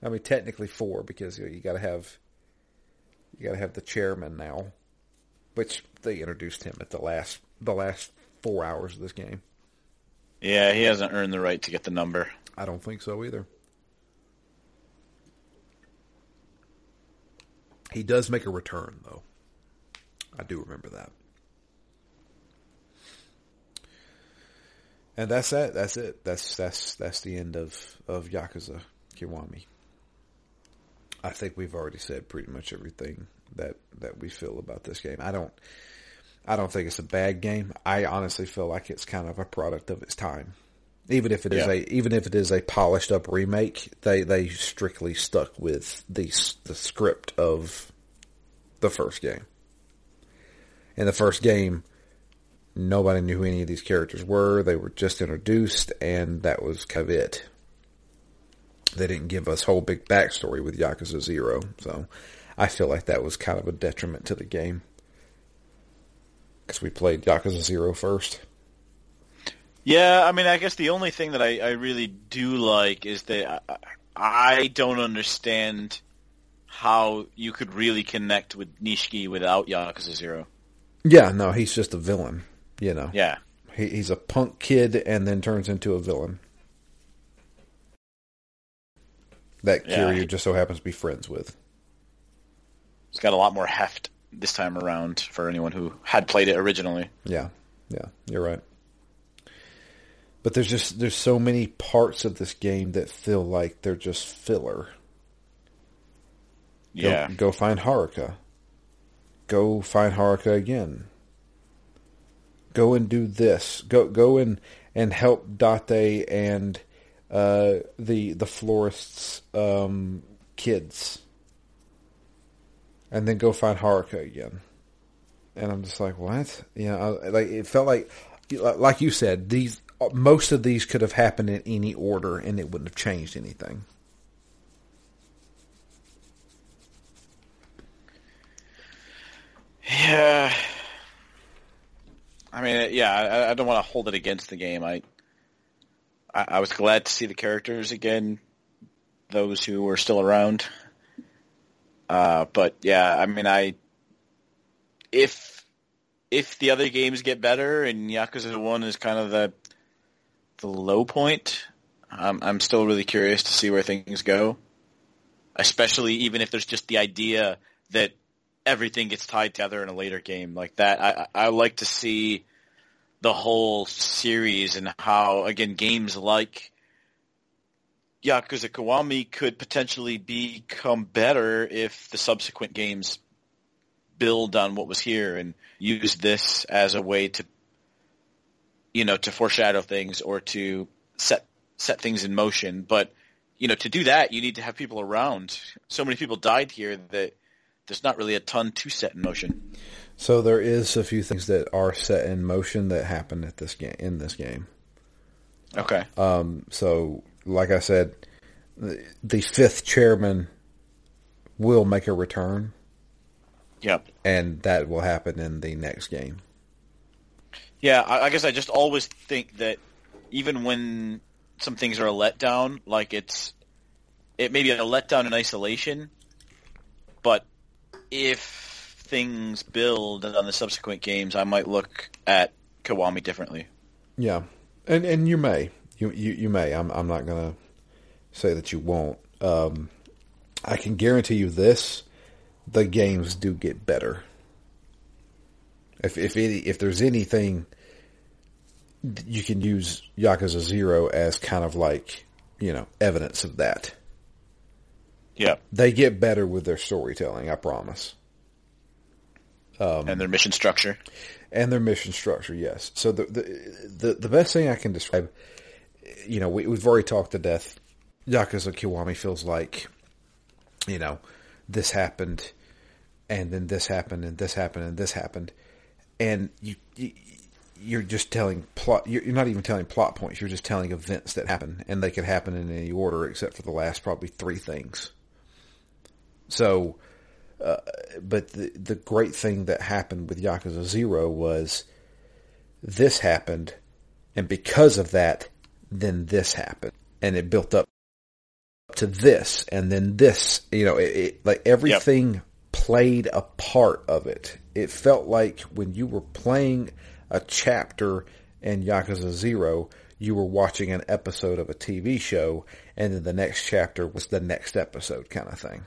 S2: I mean, technically four because you, you got to have you got to have the chairman now, which they introduced him at the last the last four hours of this game.
S3: Yeah, he hasn't earned the right to get the number.
S2: I don't think so either. He does make a return, though. I do remember that. And that's that. That's it. That's that's that's the end of of Yakuza Kiwami. I think we've already said pretty much everything that that we feel about this game. I don't I don't think it's a bad game. I honestly feel like it's kind of a product of its time. Even if it is
S3: Yeah.
S2: a even if it is a polished up remake, they they strictly stuck with the the script of the first game. In the first game, nobody knew who any of these characters were. They were just introduced, and that was kind of it. They didn't give us whole big backstory with Yakuza Zero, so I feel like that was kind of a detriment to the game because we played Yakuza Zero first.
S3: Yeah, I mean, I guess the only thing that I, I really do like is that I, I don't understand how you could really connect with Nishiki without Yakuza Zero.
S2: Yeah, no, he's just a villain. You know,
S3: Yeah.
S2: he, he's a punk kid and then turns into a villain. That
S3: Yeah,
S2: Kiryu
S3: he-
S2: just so happens to be friends with.
S3: It's got a lot more heft this time around for anyone who had played it originally.
S2: Yeah, yeah, you're right. But there's just there's so many parts of this game that feel like they're just filler. Go,
S3: Yeah.
S2: go find Haruka. Go find Haruka again. Go and do this. Go go and and help Date and uh, the the florist's um, kids. And then go find Haruka again. And I'm just like, what? You know, I, like it felt like, like you said, these most of these could have happened in any order, and it wouldn't have changed anything.
S3: Yeah. I mean, yeah, I, I don't want to hold it against the game. I, I, I was glad to see the characters again, those who were still around. Uh, but yeah, I mean, I, if, if the other games get better and Yakuza 1 is kind of the, the low point, I'm, I'm still really curious to see where things go. Especially even if there's just the idea that everything gets tied together in a later game like that. I, I I like to see the whole series and how, again, games like Yakuza Kiwami could potentially become better if the subsequent games build on what was here and use this as a way to, you know, to foreshadow things or to set set things in motion. But you know, to do that, you need to have people around. So many people died here that there's not really a ton to set in motion.
S2: So there is a few things that are set in motion that happen at this game in this game.
S3: Okay.
S2: Um, so, like I said, the, the fifth chairman will make a return,
S3: Yep.
S2: and that will happen in the next game.
S3: Yeah, I, I guess I just always think that even when some things are a letdown, like it's it may be a letdown in isolation, but if things build on the subsequent games, I might look at Kiwami differently.
S2: Yeah, and and you may you you, you may. I'm I'm not gonna say that you won't. Um, I can guarantee you this: the games do get better. If if any, if there's anything, you can use Yakuza Zero as kind of like you know evidence of that.
S3: Yeah,
S2: They get better with their storytelling, I promise.
S3: and their mission structure.
S2: and their mission structure. Yes. So the the the, the best thing I can describe, you know, we, we've already talked to death. Yakuza Kiwami feels like, you know, this happened, and then this happened, and this happened, and this happened, and you. you you're just telling plot. You're you're not even telling plot points. You're just telling events that happen, and they could happen in any order except for the last probably three things. So, uh, but the the great thing that happened with Yakuza Zero was this happened, and because of that, then this happened, and it built up to this, and then this. You know, it, it like everything played a part of it. It felt like when you were playing a chapter in Yakuza Zero, you were watching an episode of a TV show, and then the next chapter was the next episode, kind of thing.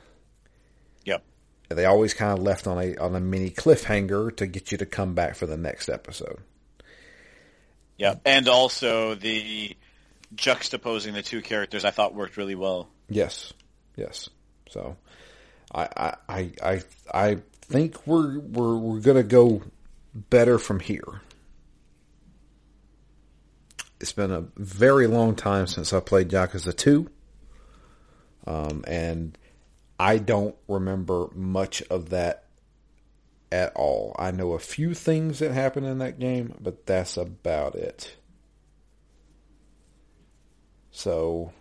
S3: Yep.
S2: They always kind of left on a on a mini cliffhanger to get you to come back for the next episode.
S3: Yeah, and also the juxtaposing the two characters I thought worked really well.
S2: Yes, yes. So, I I I I, I think we're we're we're gonna go better from here. It's been a very long time since I played Yakuza two, um, and I don't remember much of that at all. I know a few things that happened in that game, but that's about it. So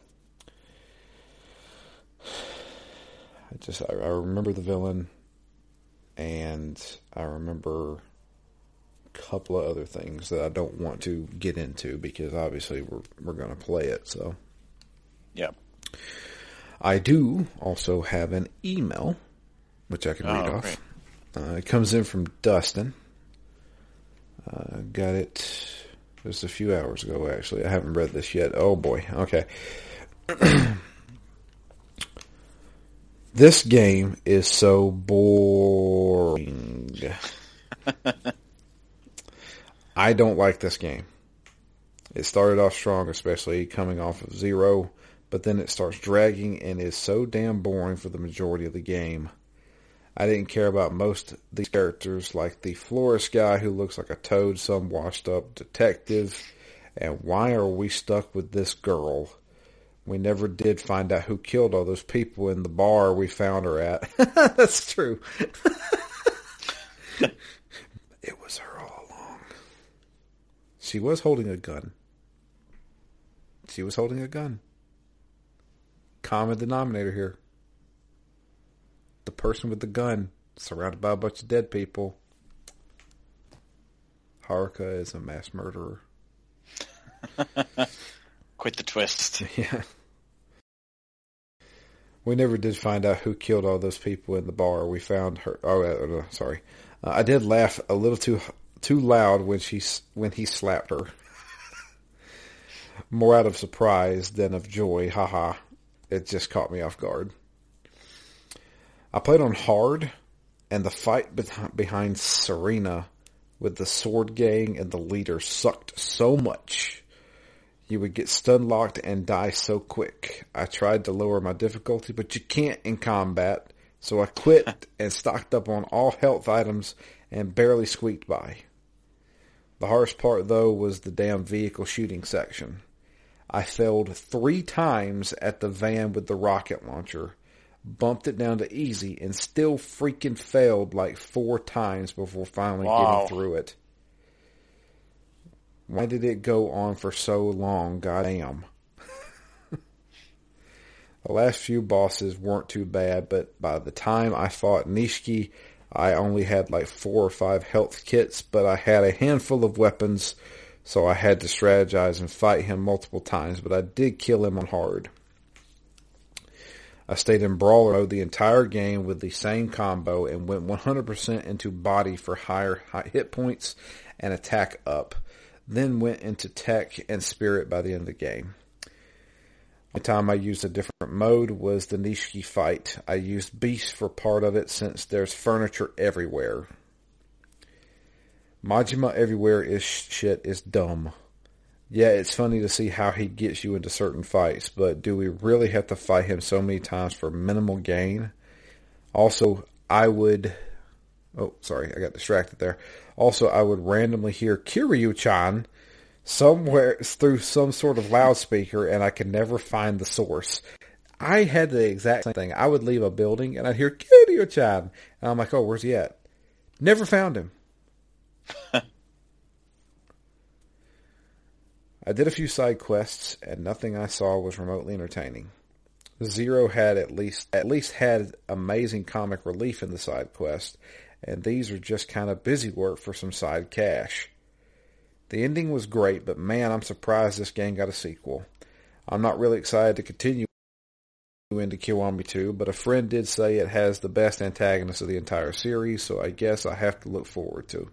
S2: I just I, I remember the villain, and I remember couple of other things that I don't want to get into because obviously we're we're going to play it. So
S3: Yeah.
S2: I do also have an email, which I can read
S3: Oh,
S2: off. Uh, it comes in from Dustin. Uh, got it just a few hours ago, actually. I haven't read this yet. Oh boy. Okay. this game is so boring. I don't like this game. It started off strong, especially coming off of zero, but then it starts dragging and is so damn boring for the majority of the game. I didn't care about most of these characters, like the florist guy who looks like a toad, some washed up detective, and why are we stuck with this girl? We never did find out who killed all those people in the bar we found her at. That's true. it was her all along. She was holding a gun. She was holding a gun. Common denominator here. The person with the gun, surrounded by a bunch of dead people. Haruka is a mass murderer.
S3: Quite the twist.
S2: Yeah. We never did find out who killed all those people in the bar. We found her. Oh, uh, uh, sorry. Uh, I did laugh a little too too loud when she when he slapped her. More out of surprise than of joy. Haha. It just caught me off guard. I played on hard, and the fight behind Serena with the sword gang and the leader sucked so much. You would get stun locked and die so quick. I tried to lower my difficulty, but you can't in combat, so I quit and stocked up on all health items and barely squeaked by. The hardest part though was the damn vehicle shooting section. I failed three times at the van with the rocket launcher, bumped it down to easy, and still freaking failed like four times before finally
S3: Wow.
S2: getting through it. Why did it go on for so long? Goddamn. the last few bosses weren't too bad, but by the time I fought Nishiki, I only had like four or five health kits, but I had a handful of weapons, so I had to strategize and fight him multiple times, but I did kill him on hard. I stayed in brawler mode the entire game with the same combo and went 100% into body for higher hit points and attack up. Then went into tech and spirit by the end of the game. The time I used a different mode was the Nishiki fight. I used beast for part of it since there's furniture everywhere. Majima everywhere is shit is dumb. Yeah, it's funny to see how he gets you into certain fights, but do we really have to fight him so many times for minimal gain? Also, I would. Oh, sorry, I got distracted there. Also, I would randomly hear Kiryu-chan somewhere through some sort of loudspeaker, and I can never find the source. I had the exact same thing. I would leave a building, and I'd hear Kiryu-chan, and I'm like, "Oh, where's he at?" Never found him. I did a few side quests, and nothing I saw was remotely entertaining. Zero had at least at least had amazing comic relief in the side quest, and these are just kind of busy work for some side cash. The ending was great, but man, I'm surprised this game got a sequel. I'm not really excited to continue into Kiwami 2, but a friend did say it has the best antagonist of the entire series, so I guess I have to look forward to.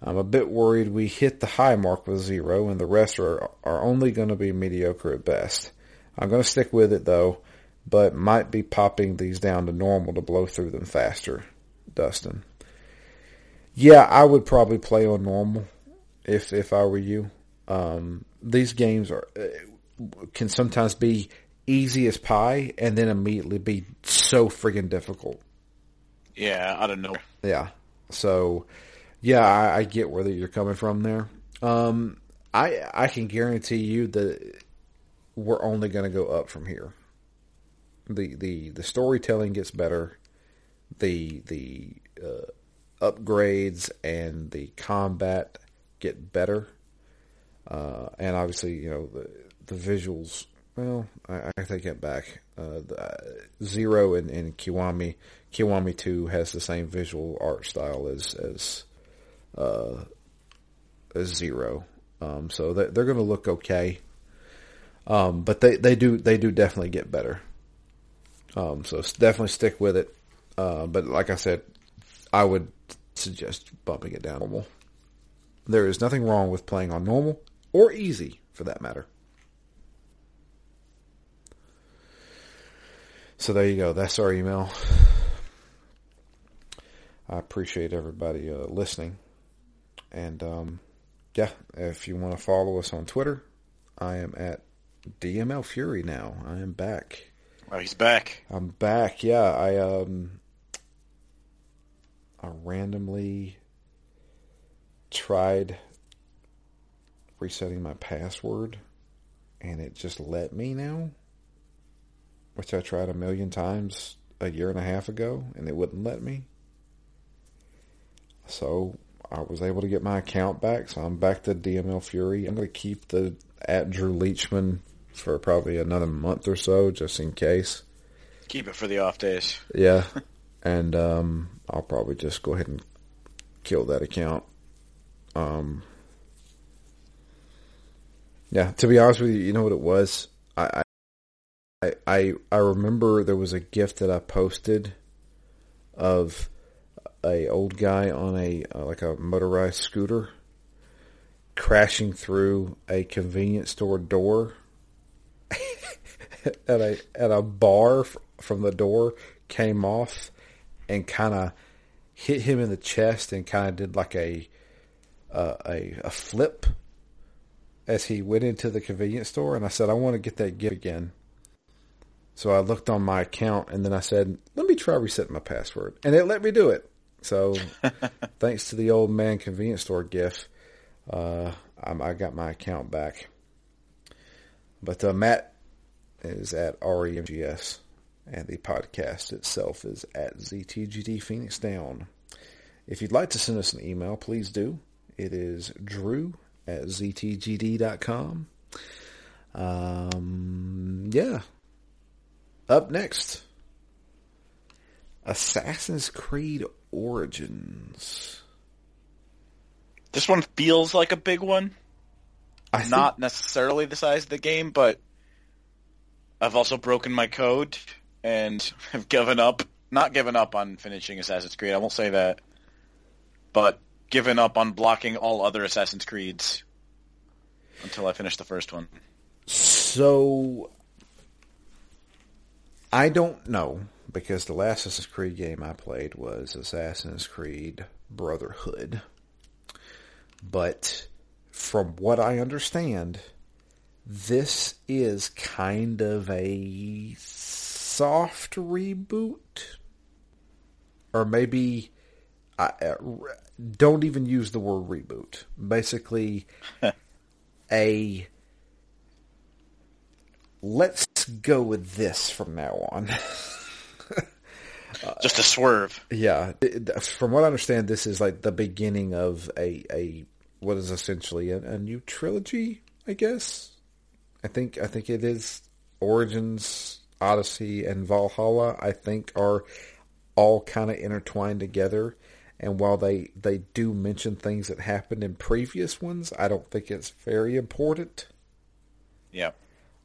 S2: I'm a bit worried we hit the high mark with zero and the rest are, are only going to be mediocre at best. I'm going to stick with it though, but might be popping these down to normal to blow through them faster. Dustin. Yeah, I would probably play on normal if if I were you. Um, these games are uh, can sometimes be easy as pie and then immediately be so friggin' difficult.
S3: Yeah, I don't know.
S2: Yeah. So, yeah, I, I get where you're coming from there. Um, I I can guarantee you that we're only going to go up from here. the the The storytelling gets better. The the uh, upgrades and the combat get better, uh, and obviously, you know the the visuals. Well, I, I take it back. Uh, the, uh, Zero and, and Kiwami, Kiwami Two has the same visual art style as as uh, as Zero, um, so they, they're going to look okay. Um, but they, they do they do definitely get better. Um, so definitely stick with it. Uh, but like I said, I would suggest bumping it down normal. There is nothing wrong with playing on normal or easy for that matter. So there you go. That's our email. I appreciate everybody uh, listening. And um, yeah, if you want to follow us on Twitter, I am at DML Fury now. I am back.
S3: Oh, he's back.
S2: I'm back. Yeah, I um I randomly tried resetting my password and it just let me now, which I tried a million times a year and a half ago and it wouldn't let me. So I was able to get my account back, so I'm back to DML Fury. I'm going to keep the at Drew Leachman for probably another month or so, just in case.
S3: Keep it for the off days.
S2: Yeah, and um, I'll probably just go ahead and kill that account. Um, yeah, to be honest with you, you know what it was. I, I, I, I remember there was a gift that I posted of a old guy on a uh, like a motorized scooter crashing through a convenience store door at a at a bar from the door came off and kind of hit him in the chest and kind of did like a, uh, a a flip as he went into the convenience store. And I said, I want to get that gift again. So I looked on my account and then I said, let me try resetting my password, and it let me do it. So thanks to the old man convenience store gift, uh, I got my account back. But uh, Matt is at REMGS and the podcast itself is at ZTGD Phoenix Down. If you'd like to send us an email, please do. It is drew at ztgd.com. Um, yeah. Up next, Assassin's Creed Origins.
S3: This one feels like a big one.
S2: I
S3: Not necessarily the size of the game, but I've also broken my code and have given up. Not given up on finishing Assassin's Creed. I won't say that, but given up on blocking all other Assassin's Creeds until I finish the first one.
S2: So I don't know because the last Assassin's Creed game I played was Assassin's Creed Brotherhood. But from what I understand, this is kind of a soft reboot, or maybe I, uh, don't even use the word reboot. Basically, a let's go with this from now on.
S3: Just a swerve.
S2: Yeah, from what I understand, this is like the beginning of a a what is essentially a, a new trilogy. I guess. I think I think it is Origins, Odyssey, and Valhalla. I think are all kind of intertwined together. And while they they do mention things that happened in previous ones, I don't think it's very important.
S3: Yeah.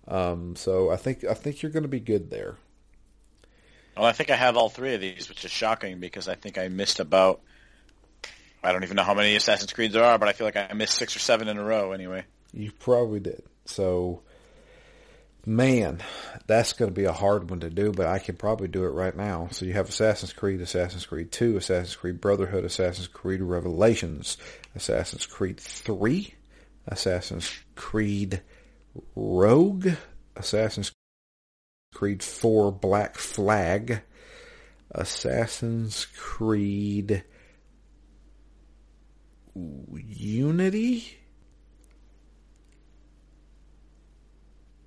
S2: Um, so I think I think you're going to be good there.
S3: Well, I think I have all three of these, which is shocking because I think I missed about. I don't even know how many Assassin's Creeds there are, but I feel like I missed six or seven in a row anyway.
S2: You probably did. So, man, that's going to be a hard one to do, but I can probably do it right now. So you have Assassin's Creed, Assassin's Creed 2, Assassin's Creed Brotherhood, Assassin's Creed Revelations, Assassin's Creed 3, Assassin's Creed Rogue, Assassin's Creed 4 Black Flag, Assassin's Creed Unity,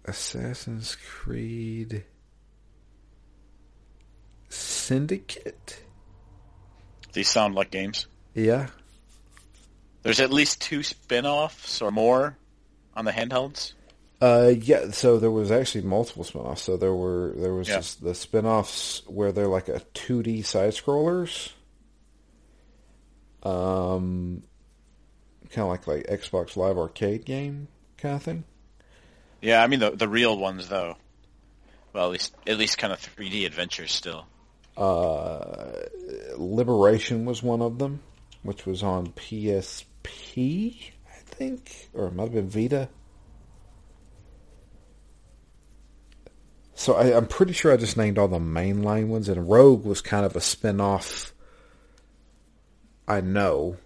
S2: Assassin's Creed Syndicate.
S3: These sound like games.
S2: Yeah.
S3: There's at least two spin-offs or more on the handhelds.
S2: Uh, yeah, so there was actually multiple spin-offs. So there were there was
S3: Yeah.
S2: just the spin-offs where they're like a 2D side scrollers. Um kind of like like Xbox Live Arcade game kind of thing.
S3: Yeah, I mean the the real ones though. Well, at least at least kind of 3D adventures still.
S2: Uh Liberation was one of them, which was on PSP, I think, or it might have been Vita. So I, I'm pretty sure I just named all the mainline ones, and Rogue was kind of a spin-off. I know.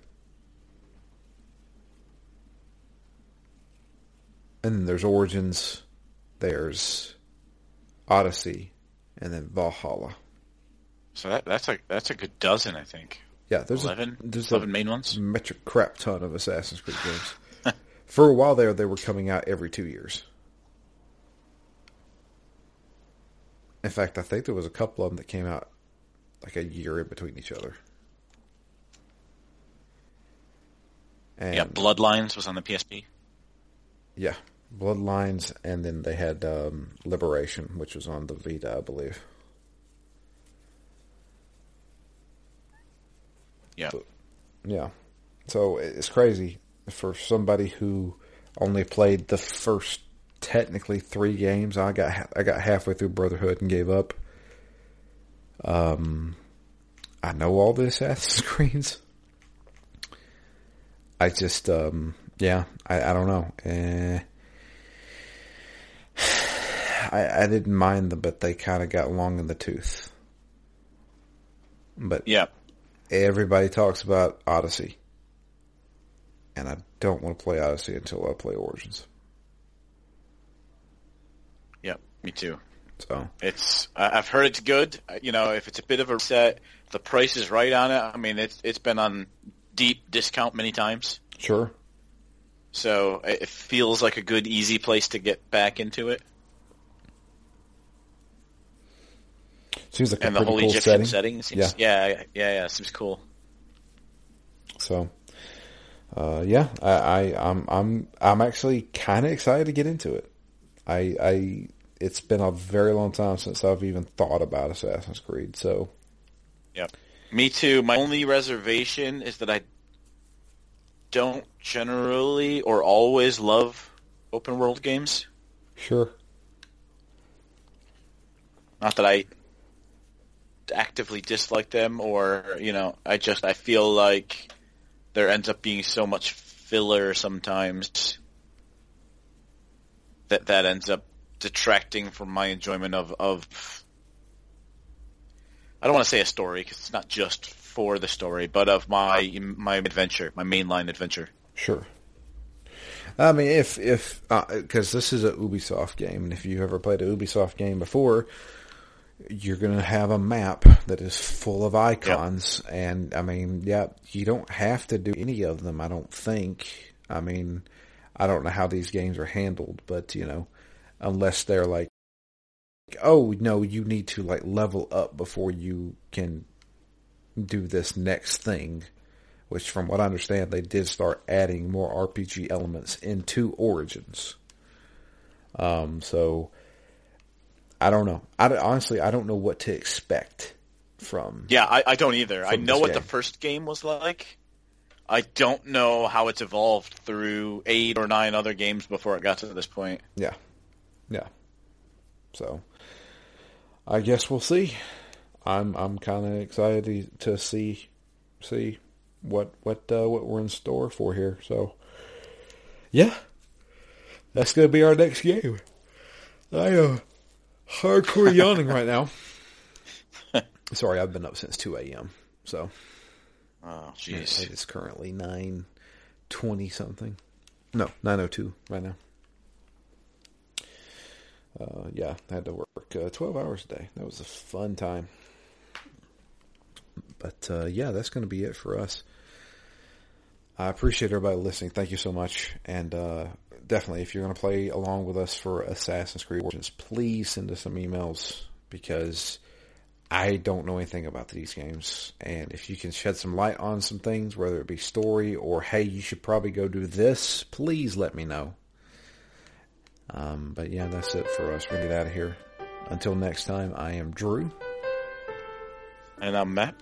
S2: And then there's Origins, there's Odyssey, and then Valhalla.
S3: So that that's a that's a good dozen, I think.
S2: Yeah, there's
S3: Eleven,
S2: a, there's
S3: eleven
S2: a
S3: main ones.
S2: metric crap ton of Assassin's Creed games. For a while there, they were coming out every two years. In fact, I think there was a couple of them that came out like a year in between each other. And
S3: Yeah, Bloodlines was on the PSP.
S2: yeah, Bloodlines, and then they had um, Liberation, which was on the Vita, I believe.
S3: Yeah.
S2: Yeah. So it's crazy for somebody who only played the first technically three games. I got I got halfway through Brotherhood and gave up. Um, I know all the Assassin's Creeds. I just um yeah I I don't know. Eh. I I didn't mind them, but they kind of got long in the tooth. But
S3: Yeah.
S2: everybody talks about Odyssey. And I don't want to play Odyssey until I play Origins.
S3: Yeah. Me too.
S2: So,
S3: It's I've heard it's good. You know, if it's a bit of a set, the price is right on it. I mean, it's it's been on deep discount many times,
S2: sure.
S3: so it feels like a good, easy place to get back into it.
S2: Seems like a
S3: And the
S2: pretty
S3: whole
S2: cool
S3: Egyptian
S2: setting.
S3: setting seems yeah. yeah, yeah, yeah, seems cool.
S2: So, uh, yeah, I, I, I'm, I'm, I'm actually kind of excited to get into it. I, I, it's been a very long time since I've even thought about Assassin's Creed. So,
S3: yeah, Me too. My only reservation is that I don't generally or always love open world games.
S2: sure.
S3: Not that I actively dislike them or, you know, I just I feel like there ends up being so much filler sometimes that that ends up detracting from my enjoyment of of I don't want to say a story because it's not just for the story, but of my my adventure, my mainline adventure.
S2: Sure. I mean, if if uh, because this is a Ubisoft game, and if you ever played a Ubisoft game before, you're going to have a map that is full of icons, yep. and I mean, yeah, you don't have to do any of them. I don't think. I mean, I don't know how these games are handled, but you know, unless they're like, oh no, you need to like level up before you can do this next thing which from what I understand, they did start adding more RPG elements into Origins. Um, so I don't know. I honestly I don't know what to expect from.
S3: Yeah, I, I don't either. I know what game. the first game was like. I don't know how it's evolved through eight or nine other games before it got to this point.
S2: Yeah, yeah. So I guess we'll see. I'm I'm kind of excited to see see what what uh, what we're in store for here. So, yeah, that's gonna be our next game. I uh, hardcore yawning right now. Sorry, I've been up since two a.m. So,
S3: oh jeez,
S2: it is currently nine twenty something. No, nine oh two right now. Uh, yeah, I had to work uh, 12 hours a day. That was a fun time. But uh, yeah, that's going to be it for us. I appreciate everybody listening. Thank you so much. And uh, definitely, if you're going to play along with us for Assassin's Creed Origins, please send us some emails because I don't know anything about these games. And if you can shed some light on some things, whether it be story or, hey, you should probably go do this, please let me know. Um, but yeah, that's it for us. We're going to get out of here. Until next time, I am Drew.
S3: And I'm Matt.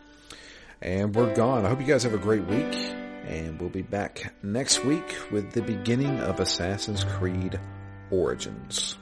S2: And we're gone. I hope you guys have a great week and we'll be back next week with the beginning of Assassin's Creed Origins.